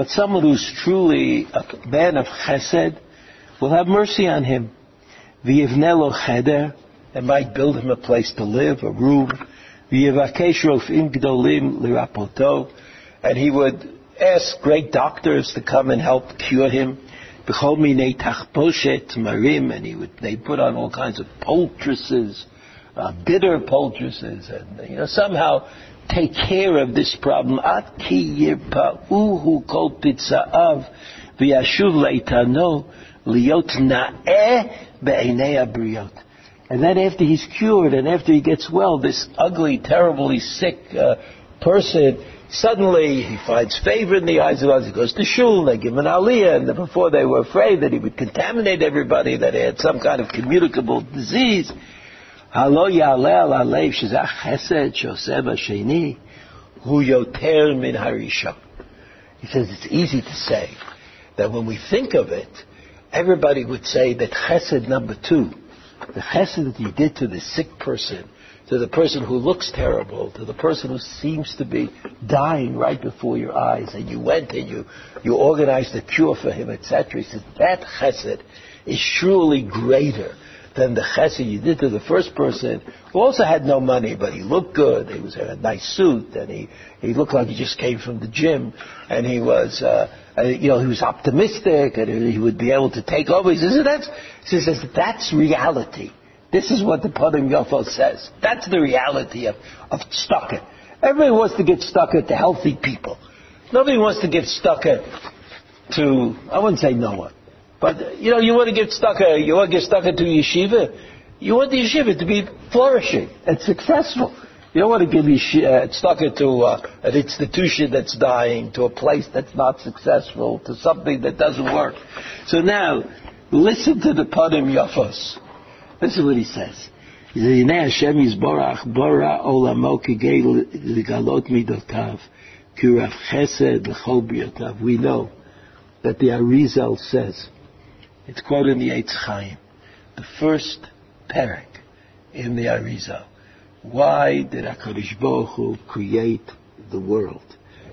But someone who's truly a man of chesed will have mercy on him. V'yivnelo cheder, and might build him a place to live, a room. V'yivakesh rofim gdolim lirapoto, and he would ask great doctors to come and help cure him and he would, they put on all kinds of poultices, uh, bitter poultices, and you know somehow take care of this problem. At ki kol pitza'av v'yashuv leitano na'eh be'enei abriot. And then after he's cured and after he gets well, this ugly, terribly sick uh, person Suddenly, he finds favor in the eyes of others. He goes to shul, they give him an aliyah, and before they were afraid that he would contaminate everybody, that he had some kind of communicable disease. Halo ya'aleh alev shezach chesed shoseh b'sheni hu yoter min harisha. He says it's easy to say that when we think of it, everybody would say that chesed number two, the chesed that he did to the sick person, to the person who looks terrible, to the person who seems to be dying right before your eyes, and you went and you, you organized a cure for him, etc. He says, that chesed is surely greater than the chesed you did to the first person who also had no money, but he looked good. He was in a nice suit, and he, he looked like he just came from the gym, and he was, uh, uh, you know, he was optimistic, and he would be able to take over. He says, that's, he says, that's reality. This is what the Panim Yafo says. That's the reality of, of tzedakah. Everybody wants to give tzedakah to healthy people. Nobody wants to give tzedakah to, I wouldn't say no one. But, you know, you want to give tzedakah, you want to give tzedakah to yeshiva, you want the yeshiva to be flourishing and successful. You don't want to give uh, tzedakah to uh, an institution that's dying, to a place that's not successful, to something that doesn't work. So now, listen to the Panim Yafos. This is what he says. He says, Yinei Hashem Kirav Chesed L'chol. We know that the Arizal says, it's quoted in the Eitz Chaim, the first parak in the Arizal. Why did HaKadosh Baruch Hu create the world?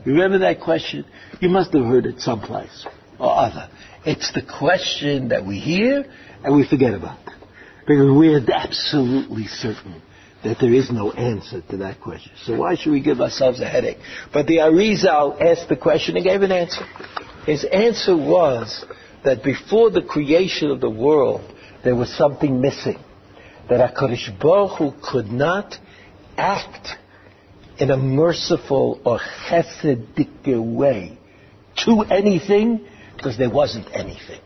Remember that question? You must have heard it someplace or other. It's the question that we hear and we forget about. Because we're absolutely certain that there is no answer to that question. So why should we give ourselves a headache? But the Arizal asked the question and gave an answer. His answer was that before the creation of the world, there was something missing. That HaKadosh Baruch Hu could not act in a merciful or chesedic way to anything because there wasn't anything.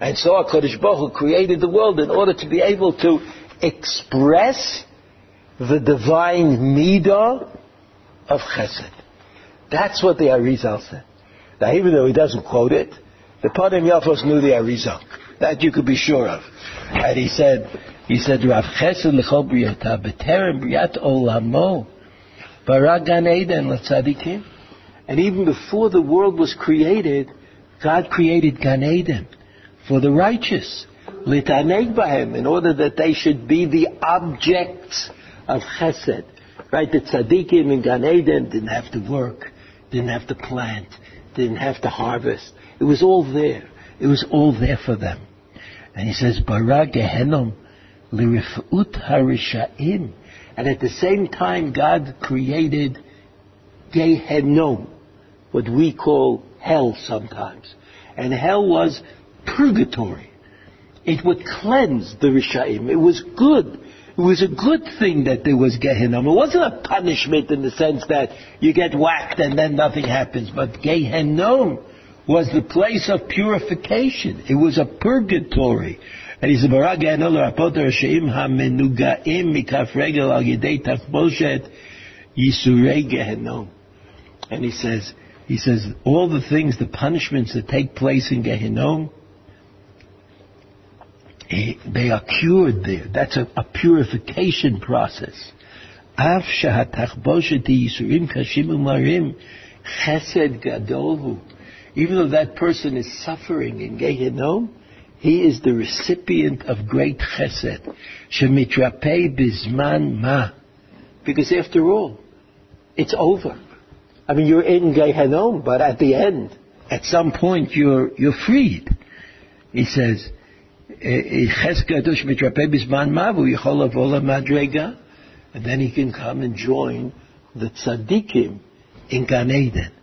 And so HaKadosh Baruch Hu created the world in order to be able to express the divine midah of chesed. That's what the Arizal said. Now, even though he doesn't quote it, the Panim Yafos knew the Arizal. That you could be sure of. And he said, he said, Rav Chesed l'chol briyata b'terem briyat olamo baragan eden l'tzadikim. And even before the world was created, God created Gan Eden for the righteous, litaneg in order that they should be the objects of chesed. Right? The tzaddikim in Gan Eden didn't have to work, didn't have to plant, didn't have to harvest. It was all there. It was all there for them. And he says, Bara Gehenom lirifut harishaim. And at the same time, God created Gehenom, what we call hell sometimes. And hell was purgatory. It would cleanse the Rishaim. It was good. It was a good thing that there was Gehenom. It wasn't a punishment in the sense that you get whacked and then nothing happens. But Gehenna was the place of purification. It was a purgatory. And he said, And he says, he says, all the things, the punishments that take place in Gehinnom, Eh, they are cured there. That's a, a purification process. Af yisurim kashim umarim chesed. Even though that person is suffering in Gehenom, he is the recipient of great chesed. Shemitrapei bizman ma. Because after all, it's over. I mean, you're in Gehenom, but at the end, at some point, you're, you're freed. He says, eh, eh, and then he can come and join the tzaddikim in Gan Eden.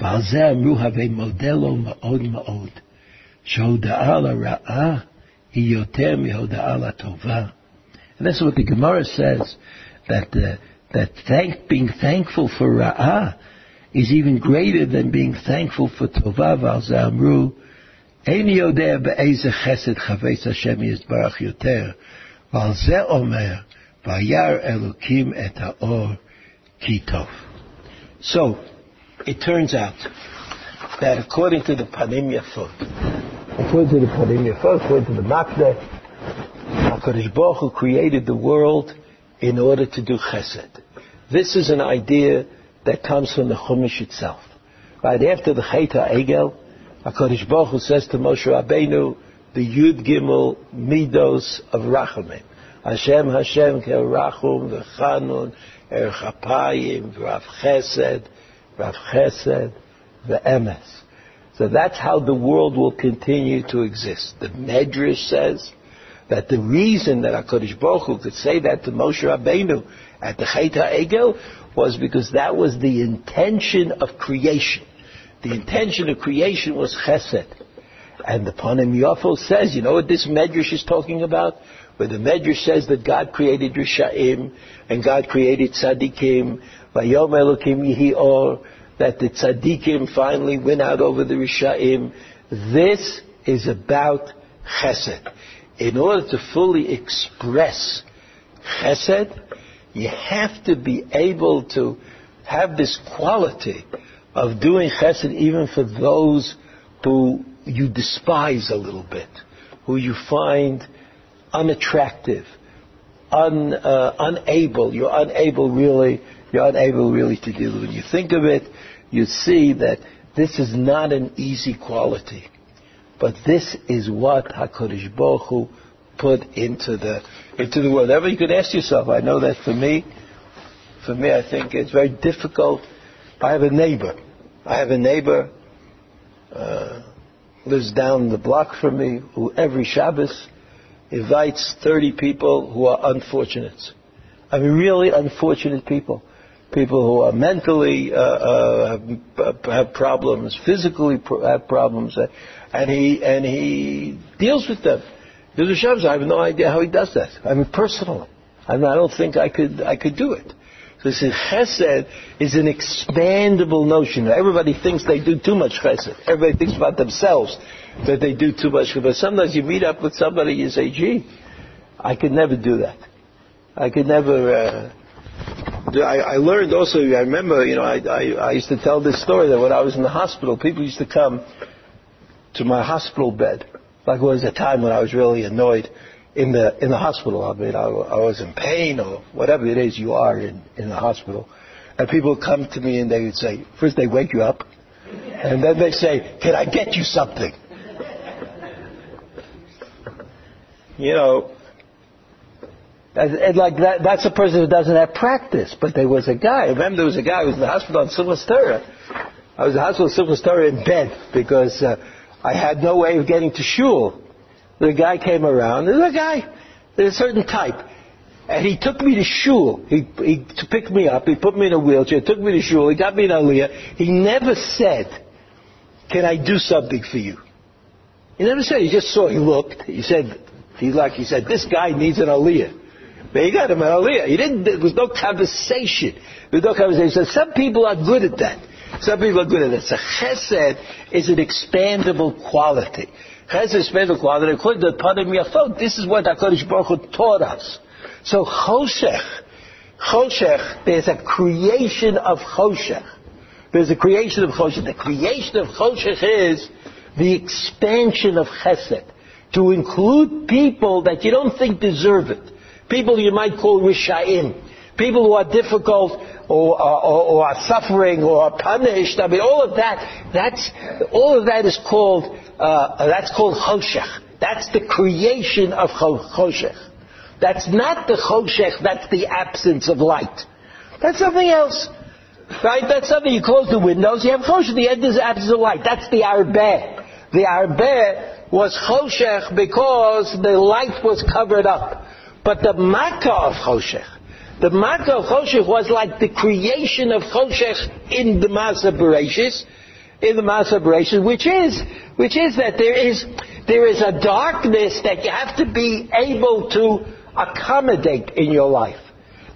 ועל זה אמרו הווה מודלו מאוד מאוד, שהודאה לרעה היא יותר מהודאה לטובה. And that's what the Gemara says, that, uh, that thank, being thankful for ra'ah is even greater than being thankful for tova. ועל זה אמרו אין יודע באיזה חסד חפץ השם יתברך יותר, ועל זה אומר, וירא אלוקים את האור כי טוב. So, it turns out that according to the Panim Yafot, according to the Panim Yafot, according to the Makne, HaKadosh Baruch Hu created the world in order to do chesed. This is an idea that comes from the Chumash itself. Right after the Chet HaEgel, HaKadosh Baruch Hu says to Moshe Rabbeinu, the Yud Gimel Midos of Rachamim. Hashem Hashem Rachum v'chanun er chapayim v'rav chesed v'rav chesed v'emes. So that's how the world will continue to exist. The Medrash says that the reason that HaKadosh Baruch Hu could say that to Moshe Rabbeinu at the Chet HaEgel was because that was the intention of creation. The intention of creation was chesed. And the Panim Yafo says, you know what this Medrash is talking about? Where the Medrash says that God created Rishaim, and God created Tzadikim, Vayom Elokim Yihi Or, that the Tzadikim finally win out over the Rishaim. This is about chesed. In order to fully express chesed, you have to be able to have this quality of doing chesed even for those who you despise a little bit, who you find unattractive, un, uh, unable, you're unable really, you're unable really to with. When you think of it, you see that this is not an easy quality. But this is what HaKadosh Baruch Hu put into the, into the world. Ever you could ask yourself, I know that for me, for me I think it's very difficult. I have a neighbor I have a neighbor, uh, lives down the block from me, who every Shabbos invites 30 people who are unfortunate. I mean, really unfortunate people. People who are mentally uh, uh, have problems, physically have problems, uh, and he and he deals with them. I have no idea how he does that. I mean, personally, I, mean, I don't think I could I could do it. So he said, chesed is an expandable notion. Everybody thinks they do too much chesed. Everybody thinks about themselves that they do too much. But sometimes you meet up with somebody, you say, gee, I could never do that. I could never. Uh, I, I learned also. I remember, you know, I, I, I used to tell this story that when I was in the hospital, people used to come to my hospital bed. Like it was a time when I was really annoyed in the in the hospital. I mean, I, I was in pain or whatever it is you are in in the hospital, and people come to me and they would say, first they wake you up, and then they say, "Can I get you something?" You know, and like that, that's a person who doesn't have practice. But there was a guy. I remember there was a guy who was in the hospital on Silvester. I was in the hospital on Silvester in bed because uh, I had no way of getting to shul. The guy came around. There's a guy. There's a certain type. And he took me to shul. He, he picked me up. He put me in a wheelchair. Took me to shul. He got me an aliyah. He never said, "Can I do something for you?" He never said. He just saw. He looked. He said, "He like." He said, "This guy needs an aliyah." They got him aliyah. He didn't, there was no conversation. There was no conversation. So some people are good at that. Some people are good at that. So chesed is an expandable quality. Chesed is expandable quality. According to the Panim Yafot, this is what HaKadosh Baruch Hu taught us. So choshech, choshech, there's a creation of choshech. There's a creation of choshech. The creation of choshech is the expansion of chesed to include people that you don't think deserve it. People you might call rishayim. People who are difficult or, or, or, are suffering or are punished. I mean, all of that, that's, all of that is called, uh, that's called choshech. That's the creation of choshech. That's not the choshech, that's the absence of light. That's something else. Right? That's something you close the windows, you have choshech. The end is absence of light. That's the arbeh. The arbeh was choshech because the light was covered up. But the Makkah of Choshech, the Makkah of Choshech was like the creation of Choshech in the Masa in the Masa which is, which is that there is, there is a darkness that you have to be able to accommodate in your life.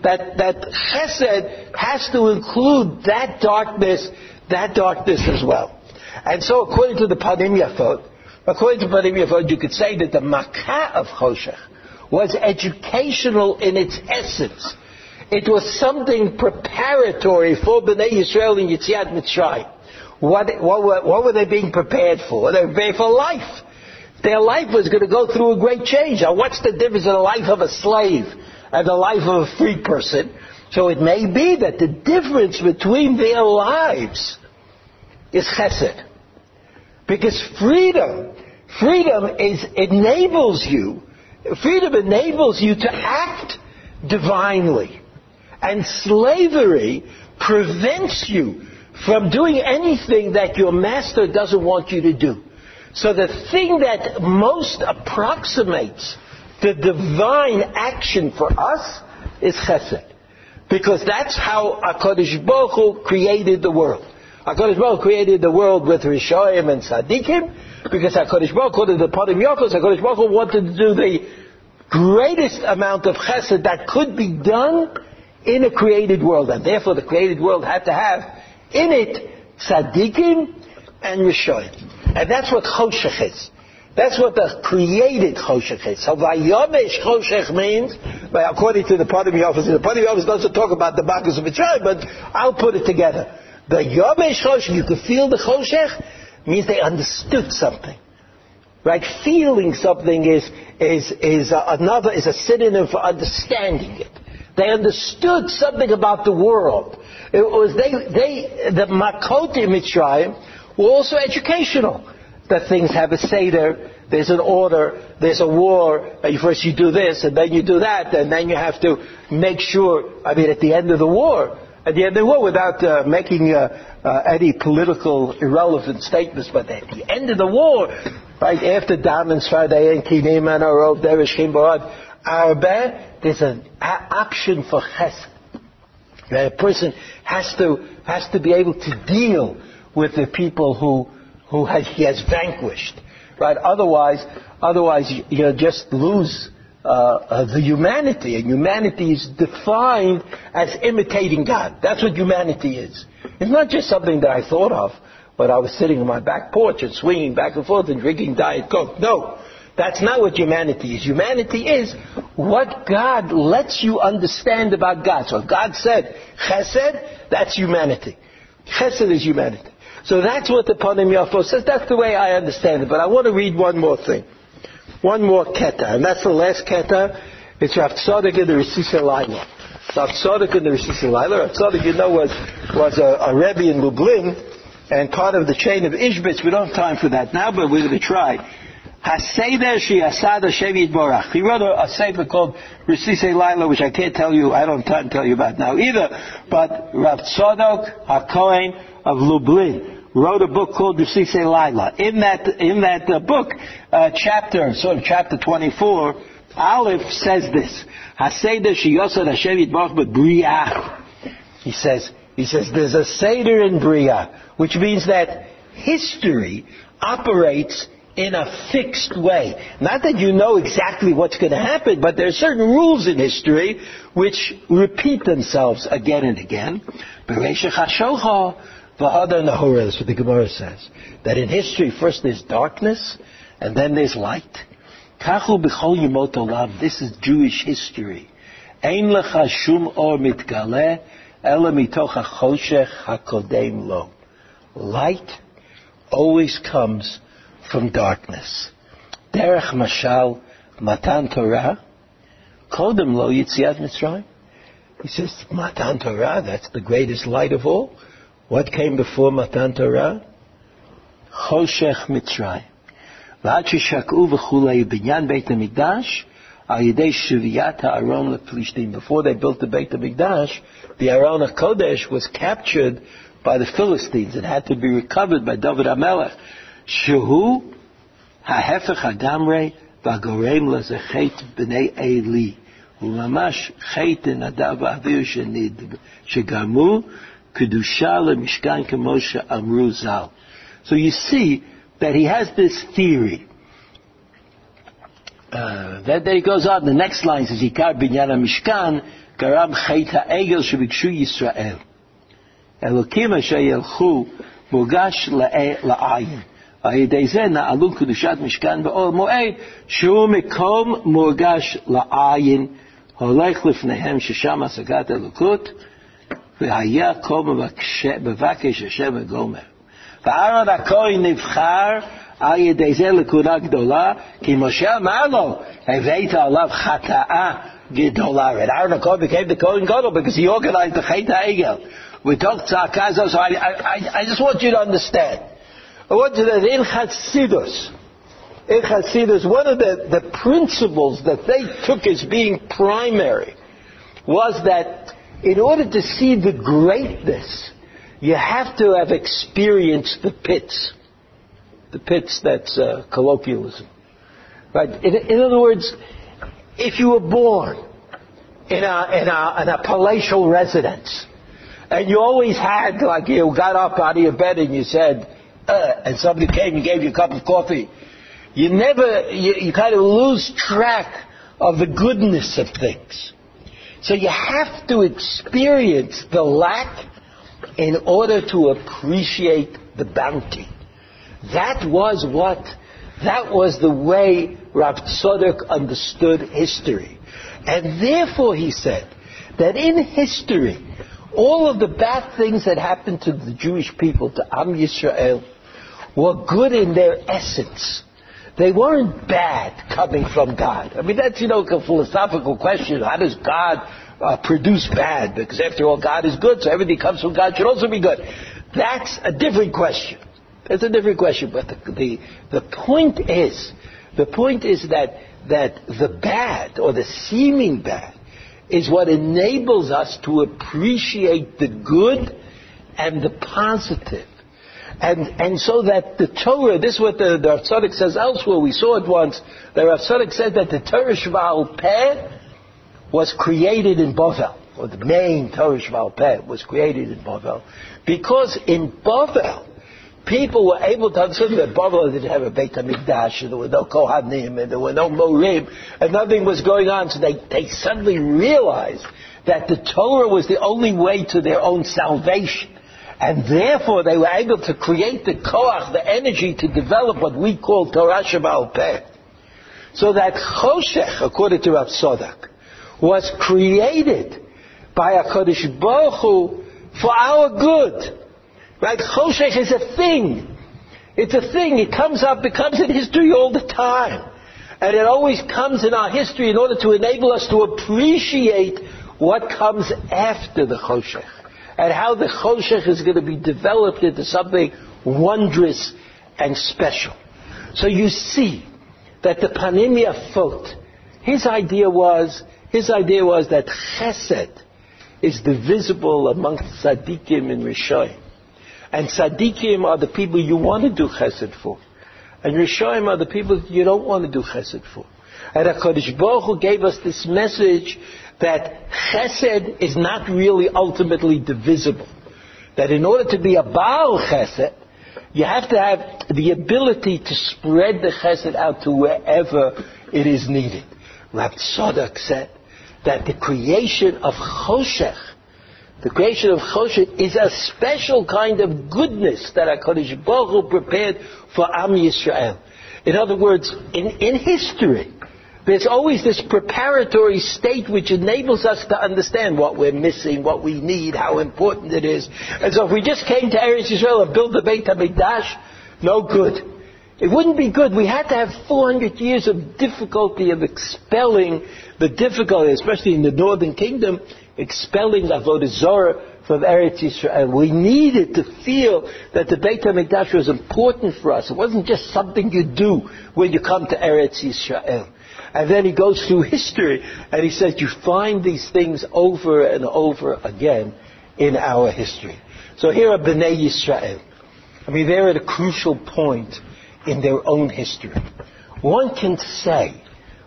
That, that chesed has to include that darkness, that darkness as well. And so according to the Panim Yafot, according to Panim Yafot, you could say that the Makkah of Choshech was educational in its essence. It was something preparatory for Bnei Yisrael in Yitziat Mitzrayim. What, what, were, what were they being prepared for? They were prepared for life. Their life was going to go through a great change. Now, what's the difference in the life of a slave and the life of a free person? So it may be that the difference between their lives is chesed. Because freedom, freedom is, enables you Freedom enables you to act divinely. And slavery prevents you from doing anything that your master doesn't want you to do. So the thing that most approximates the divine action for us is chesed. Because that's how HaKadosh Baruch Hu created the world. HaKadosh Baruch Hu created the world with Rishoyim and Tzaddikim, because HaKadosh Baruch Hu, the Panim Yafos, HaKadosh Baruch Hu wanted to do the greatest amount of chesed that could be done in a created world. And therefore the created world had to have in it tzaddikim and rishoyim. And that's what choshech is. That's what the created choshech is. So vayomesh choshech means, according to the Panim Yafos, the Panim Yafos doesn't talk about the Makkas of Mitzrayim, but I'll put it together. The yomesh choshech, you could feel the choshech, means they understood something. Right? Feeling something is, is, is another, is a synonym for understanding it. They understood something about the world. It was they, they, the Makot Mitzrayim were also educational. That things have a Seder, there's an order, there's a war, first you do this, and then you do that, and then you have to make sure, I mean, at the end of the war, at the end of the war, without uh, making uh, uh, any political irrelevant statements, but at the end of the war, right after Dam and Tzfardea and Kinim and Arov Dever Shechin Barad, Arbe, there's an option for chesed. That a person has to, has to be able to deal with the people who, who has, he has vanquished. Right? Otherwise, otherwise you, you just lose uh, uh, the humanity, and humanity is defined as imitating God. That's what humanity is. It's not just something that I thought of when I was sitting on my back porch and swinging back and forth and drinking Diet Coke. No, that's not what humanity is. Humanity is what God lets you understand about God. So if God said chesed, that's humanity. Chesed is humanity. So that's what the Panim Yafo says. That's the way I understand it. But I want to read one more thing. One more keta. And that's the last keta. It's Rav Tzadok in the Risisa Laila. Rav Tzadok in the Risisa Laila. Rav Tzadok, you know, was, was a, a Rebbe in Lublin and part of the chain of Ishbitz. We don't have time for that now, but we're going to try. Haseder Yitborach. He wrote a, sefer called Risise Laila, which I can't tell you, I don't have time to tell you about now either. But Rav Tzadok HaKohen of Lublin wrote a book called Risise Laila. In that, in that uh, book, uh, chapter, sort of chapter 24, Aleph says this. Haseder Shiyasad Hashem Yitborach B'Briach. He says, he says there's a Seder in Bria, which means that history operates in a fixed way. Not that you know exactly what's going to happen, but there are certain rules in history which repeat themselves again and again. That's what the Gemara says. That in history, first there's darkness, and then there's light. This is Jewish history. Ein lecha shum or mitgaleh, ela mitoch hachoshech hakodem lo Light always comes from darkness. Derech Mashal Matan Torah, Kodem Lo Yitziat Mitzrayim. He says, Matan Torah, that's the greatest light of all. What came before Matan Torah? Choshech Mitzrayim. ועד ששקעו וכולי בניין בית המקדש, על ידי שביית הארון לפלישתים. Before they built the Beit HaMikdash, the Aron HaKodesh was captured by the Philistines. It had to be recovered by David HaMelech. שהוא ההפך הגמרי והגורם לזה חטא בני עלי. הוא ממש חטא נדב ואוויר שגרמו קדושה למשכן כמו שאמרו ז"ל. So you see that he has this theory. Uh, that, that he goes on, the next line says, עיקר בניין המשכן גרם חטא העגל שביקשו ישראל. אלוקים אשר ילכו מורגש לעין. על ידי זה נעלו קדושת משכן באור מועד, שהוא מקום מורגש לעין, הולך לפניהם ששם השגת אלוקות, והיה כל מבקש השם וגומר. ואהרון הכהן נבחר על ידי זה לכהונה גדולה, כי משה אמר לו, הבאת עליו חטאה גדולה. Aaron HaKohen became the Kohen Gadol because he organized Chet HaEgel. We talked tzaka, so I, I, I just want you to understand. I want you to, in Chasidus, in one of the, the principles that they took as being primary was that in order to see the greatness, you have to have experienced the pits. The pits, that's uh, colloquialism. Right? In, in, other words, if you were born in a, in a, in a palatial residence, and you always had, like you got up out of your bed and you said, uh, and somebody came and gave you a cup of coffee, you never, you, you kind of lose track of the goodness of things. So you have to experience the lack in order to appreciate the bounty. That was what, that was the way Rav Tzadok understood history. And therefore he said that in history, all of the bad things that happened to the Jewish people, to Am Yisrael, were good in their essence. They weren't bad coming from God. I mean, that's, you know, a philosophical question. How does God uh, produce bad? Because after all, God is good, so everything comes from God should also be good. That's a different question. That's a different question. But the, the, the point is, the point is that, that the bad, or the seeming bad, is what enables us to appreciate the good and the positive. And, and so that the Torah, this is what the, the Rav says elsewhere, we saw it once, the Tzadok said that the Torah Shval Peh was created in Bovel, or the main Torah Shval Peh was created in Bovel, because in Bovel, people were able to understand that Babylon didn't have a Beit HaMikdash, and there were no Kohanim, and there were no Morim, and nothing was going on, so they, they suddenly realized that the Torah was the only way to their own salvation. And therefore they were able to create the koach, the energy to develop what we call Torah Shebaal Peh. So that Choshech, according to Rav Tzadok, was created by a Baruch Hu for our good. Right? Choshech is a thing. It's a thing. It comes up, it comes in history all the time. And it always comes in our history in order to enable us to appreciate what comes after the Choshech. And how the Choshech is going to be developed into something wondrous and special. So you see that the Panim Yafos, his idea was, his idea was that Chesed is divisible amongst Tzaddikim and Rishoyim. And tzaddikim are the people you want to do chesed for. And Rishoim are the people you don't want to do chesed for. And HaKadosh Baruch Hu gave us this message that chesed is not really ultimately divisible. That in order to be a Baal chesed, you have to have the ability to spread the chesed out to wherever it is needed. Rav Tzadok said that the creation of choshech the creation of Choshech is a special kind of goodness that HaKadosh Baruch Hu prepared for Am Yisrael. In other words, in, in history, there's always this preparatory state which enables us to understand what we're missing, what we need, how important it is. And so if we just came to Eretz Yisrael and built the Beit HaMikdash, no good. It wouldn't be good. We had to have 400 years of difficulty of expelling the difficulty, especially in the northern kingdom, expelling Avodah Zorah from Eretz Yisrael. We needed to feel that the Beit HaMikdash was important for us. It wasn't just something you do when you come to Eretz Yisrael. And then he goes through history and he says you find these things over and over again in our history. So here are Bnei Yisrael. I mean, they're at a crucial point in their own history. One can say,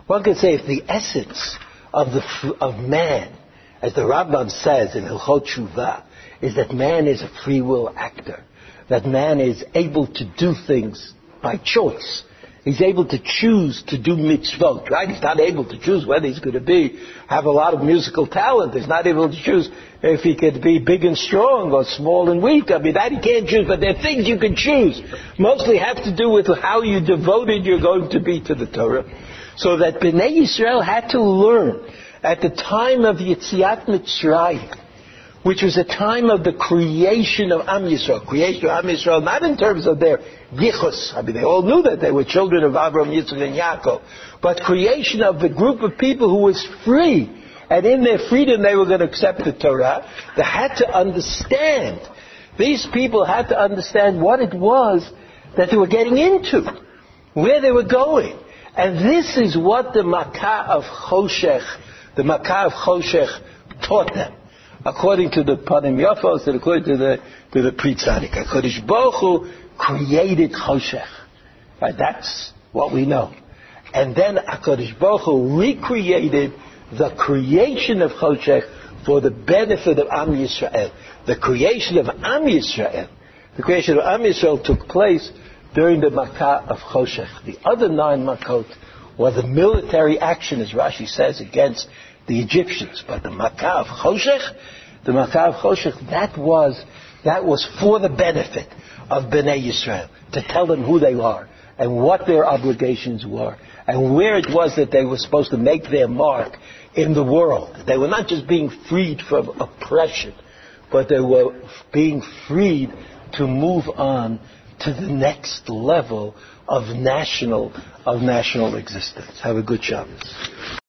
one can say if the essence of, the, of man as the Rambam says in Hilchot Tshuva, is that man is a free will actor. That man is able to do things by choice. He's able to choose to do mitzvot, right? He's not able to choose whether he's going to be, have a lot of musical talent. He's not able to choose if he could be big and strong or small and weak. I mean, that he can't choose, but there are things you can choose. Mostly have to do with how you devoted you're going to be to the Torah. So that Bnei Yisrael had to learn at the time of Yetziat Mitzrayim, which was a time of the creation of Am Yisrael, creation of Am Yisrael, not in terms of their yichus. I mean, they all knew that they were children of Abraham, Yitzchak, and Yaakov, but creation of the group of people who was free, and in their freedom they were going to accept the Torah. They had to understand. These people had to understand what it was that they were getting into, where they were going. And this is what the Makkah of Choshech the Makkah of Choshech taught them, according to the Panim Yafos and according to the to the Pri Tzadik. HaKadosh Baruch Hu created Choshech. Right? That's what we know. And then HaKadosh Baruch Hu recreated the creation of Choshech for the benefit of Am Yisrael. The creation of Am Yisrael, the creation of Am Yisrael took place during the Makkah of Choshech. The other nine Makkot was a military action, as Rashi says, against the Egyptians. But the Makkah of Choshech, the Makkah of Choshech, that was, that was for the benefit of Bnei Yisrael, to tell them who they are, and what their obligations were, and where it was that they were supposed to make their mark in the world. They were not just being freed from oppression, but they were being freed to move on to the next level of national of national existence. Have a good Shabbos.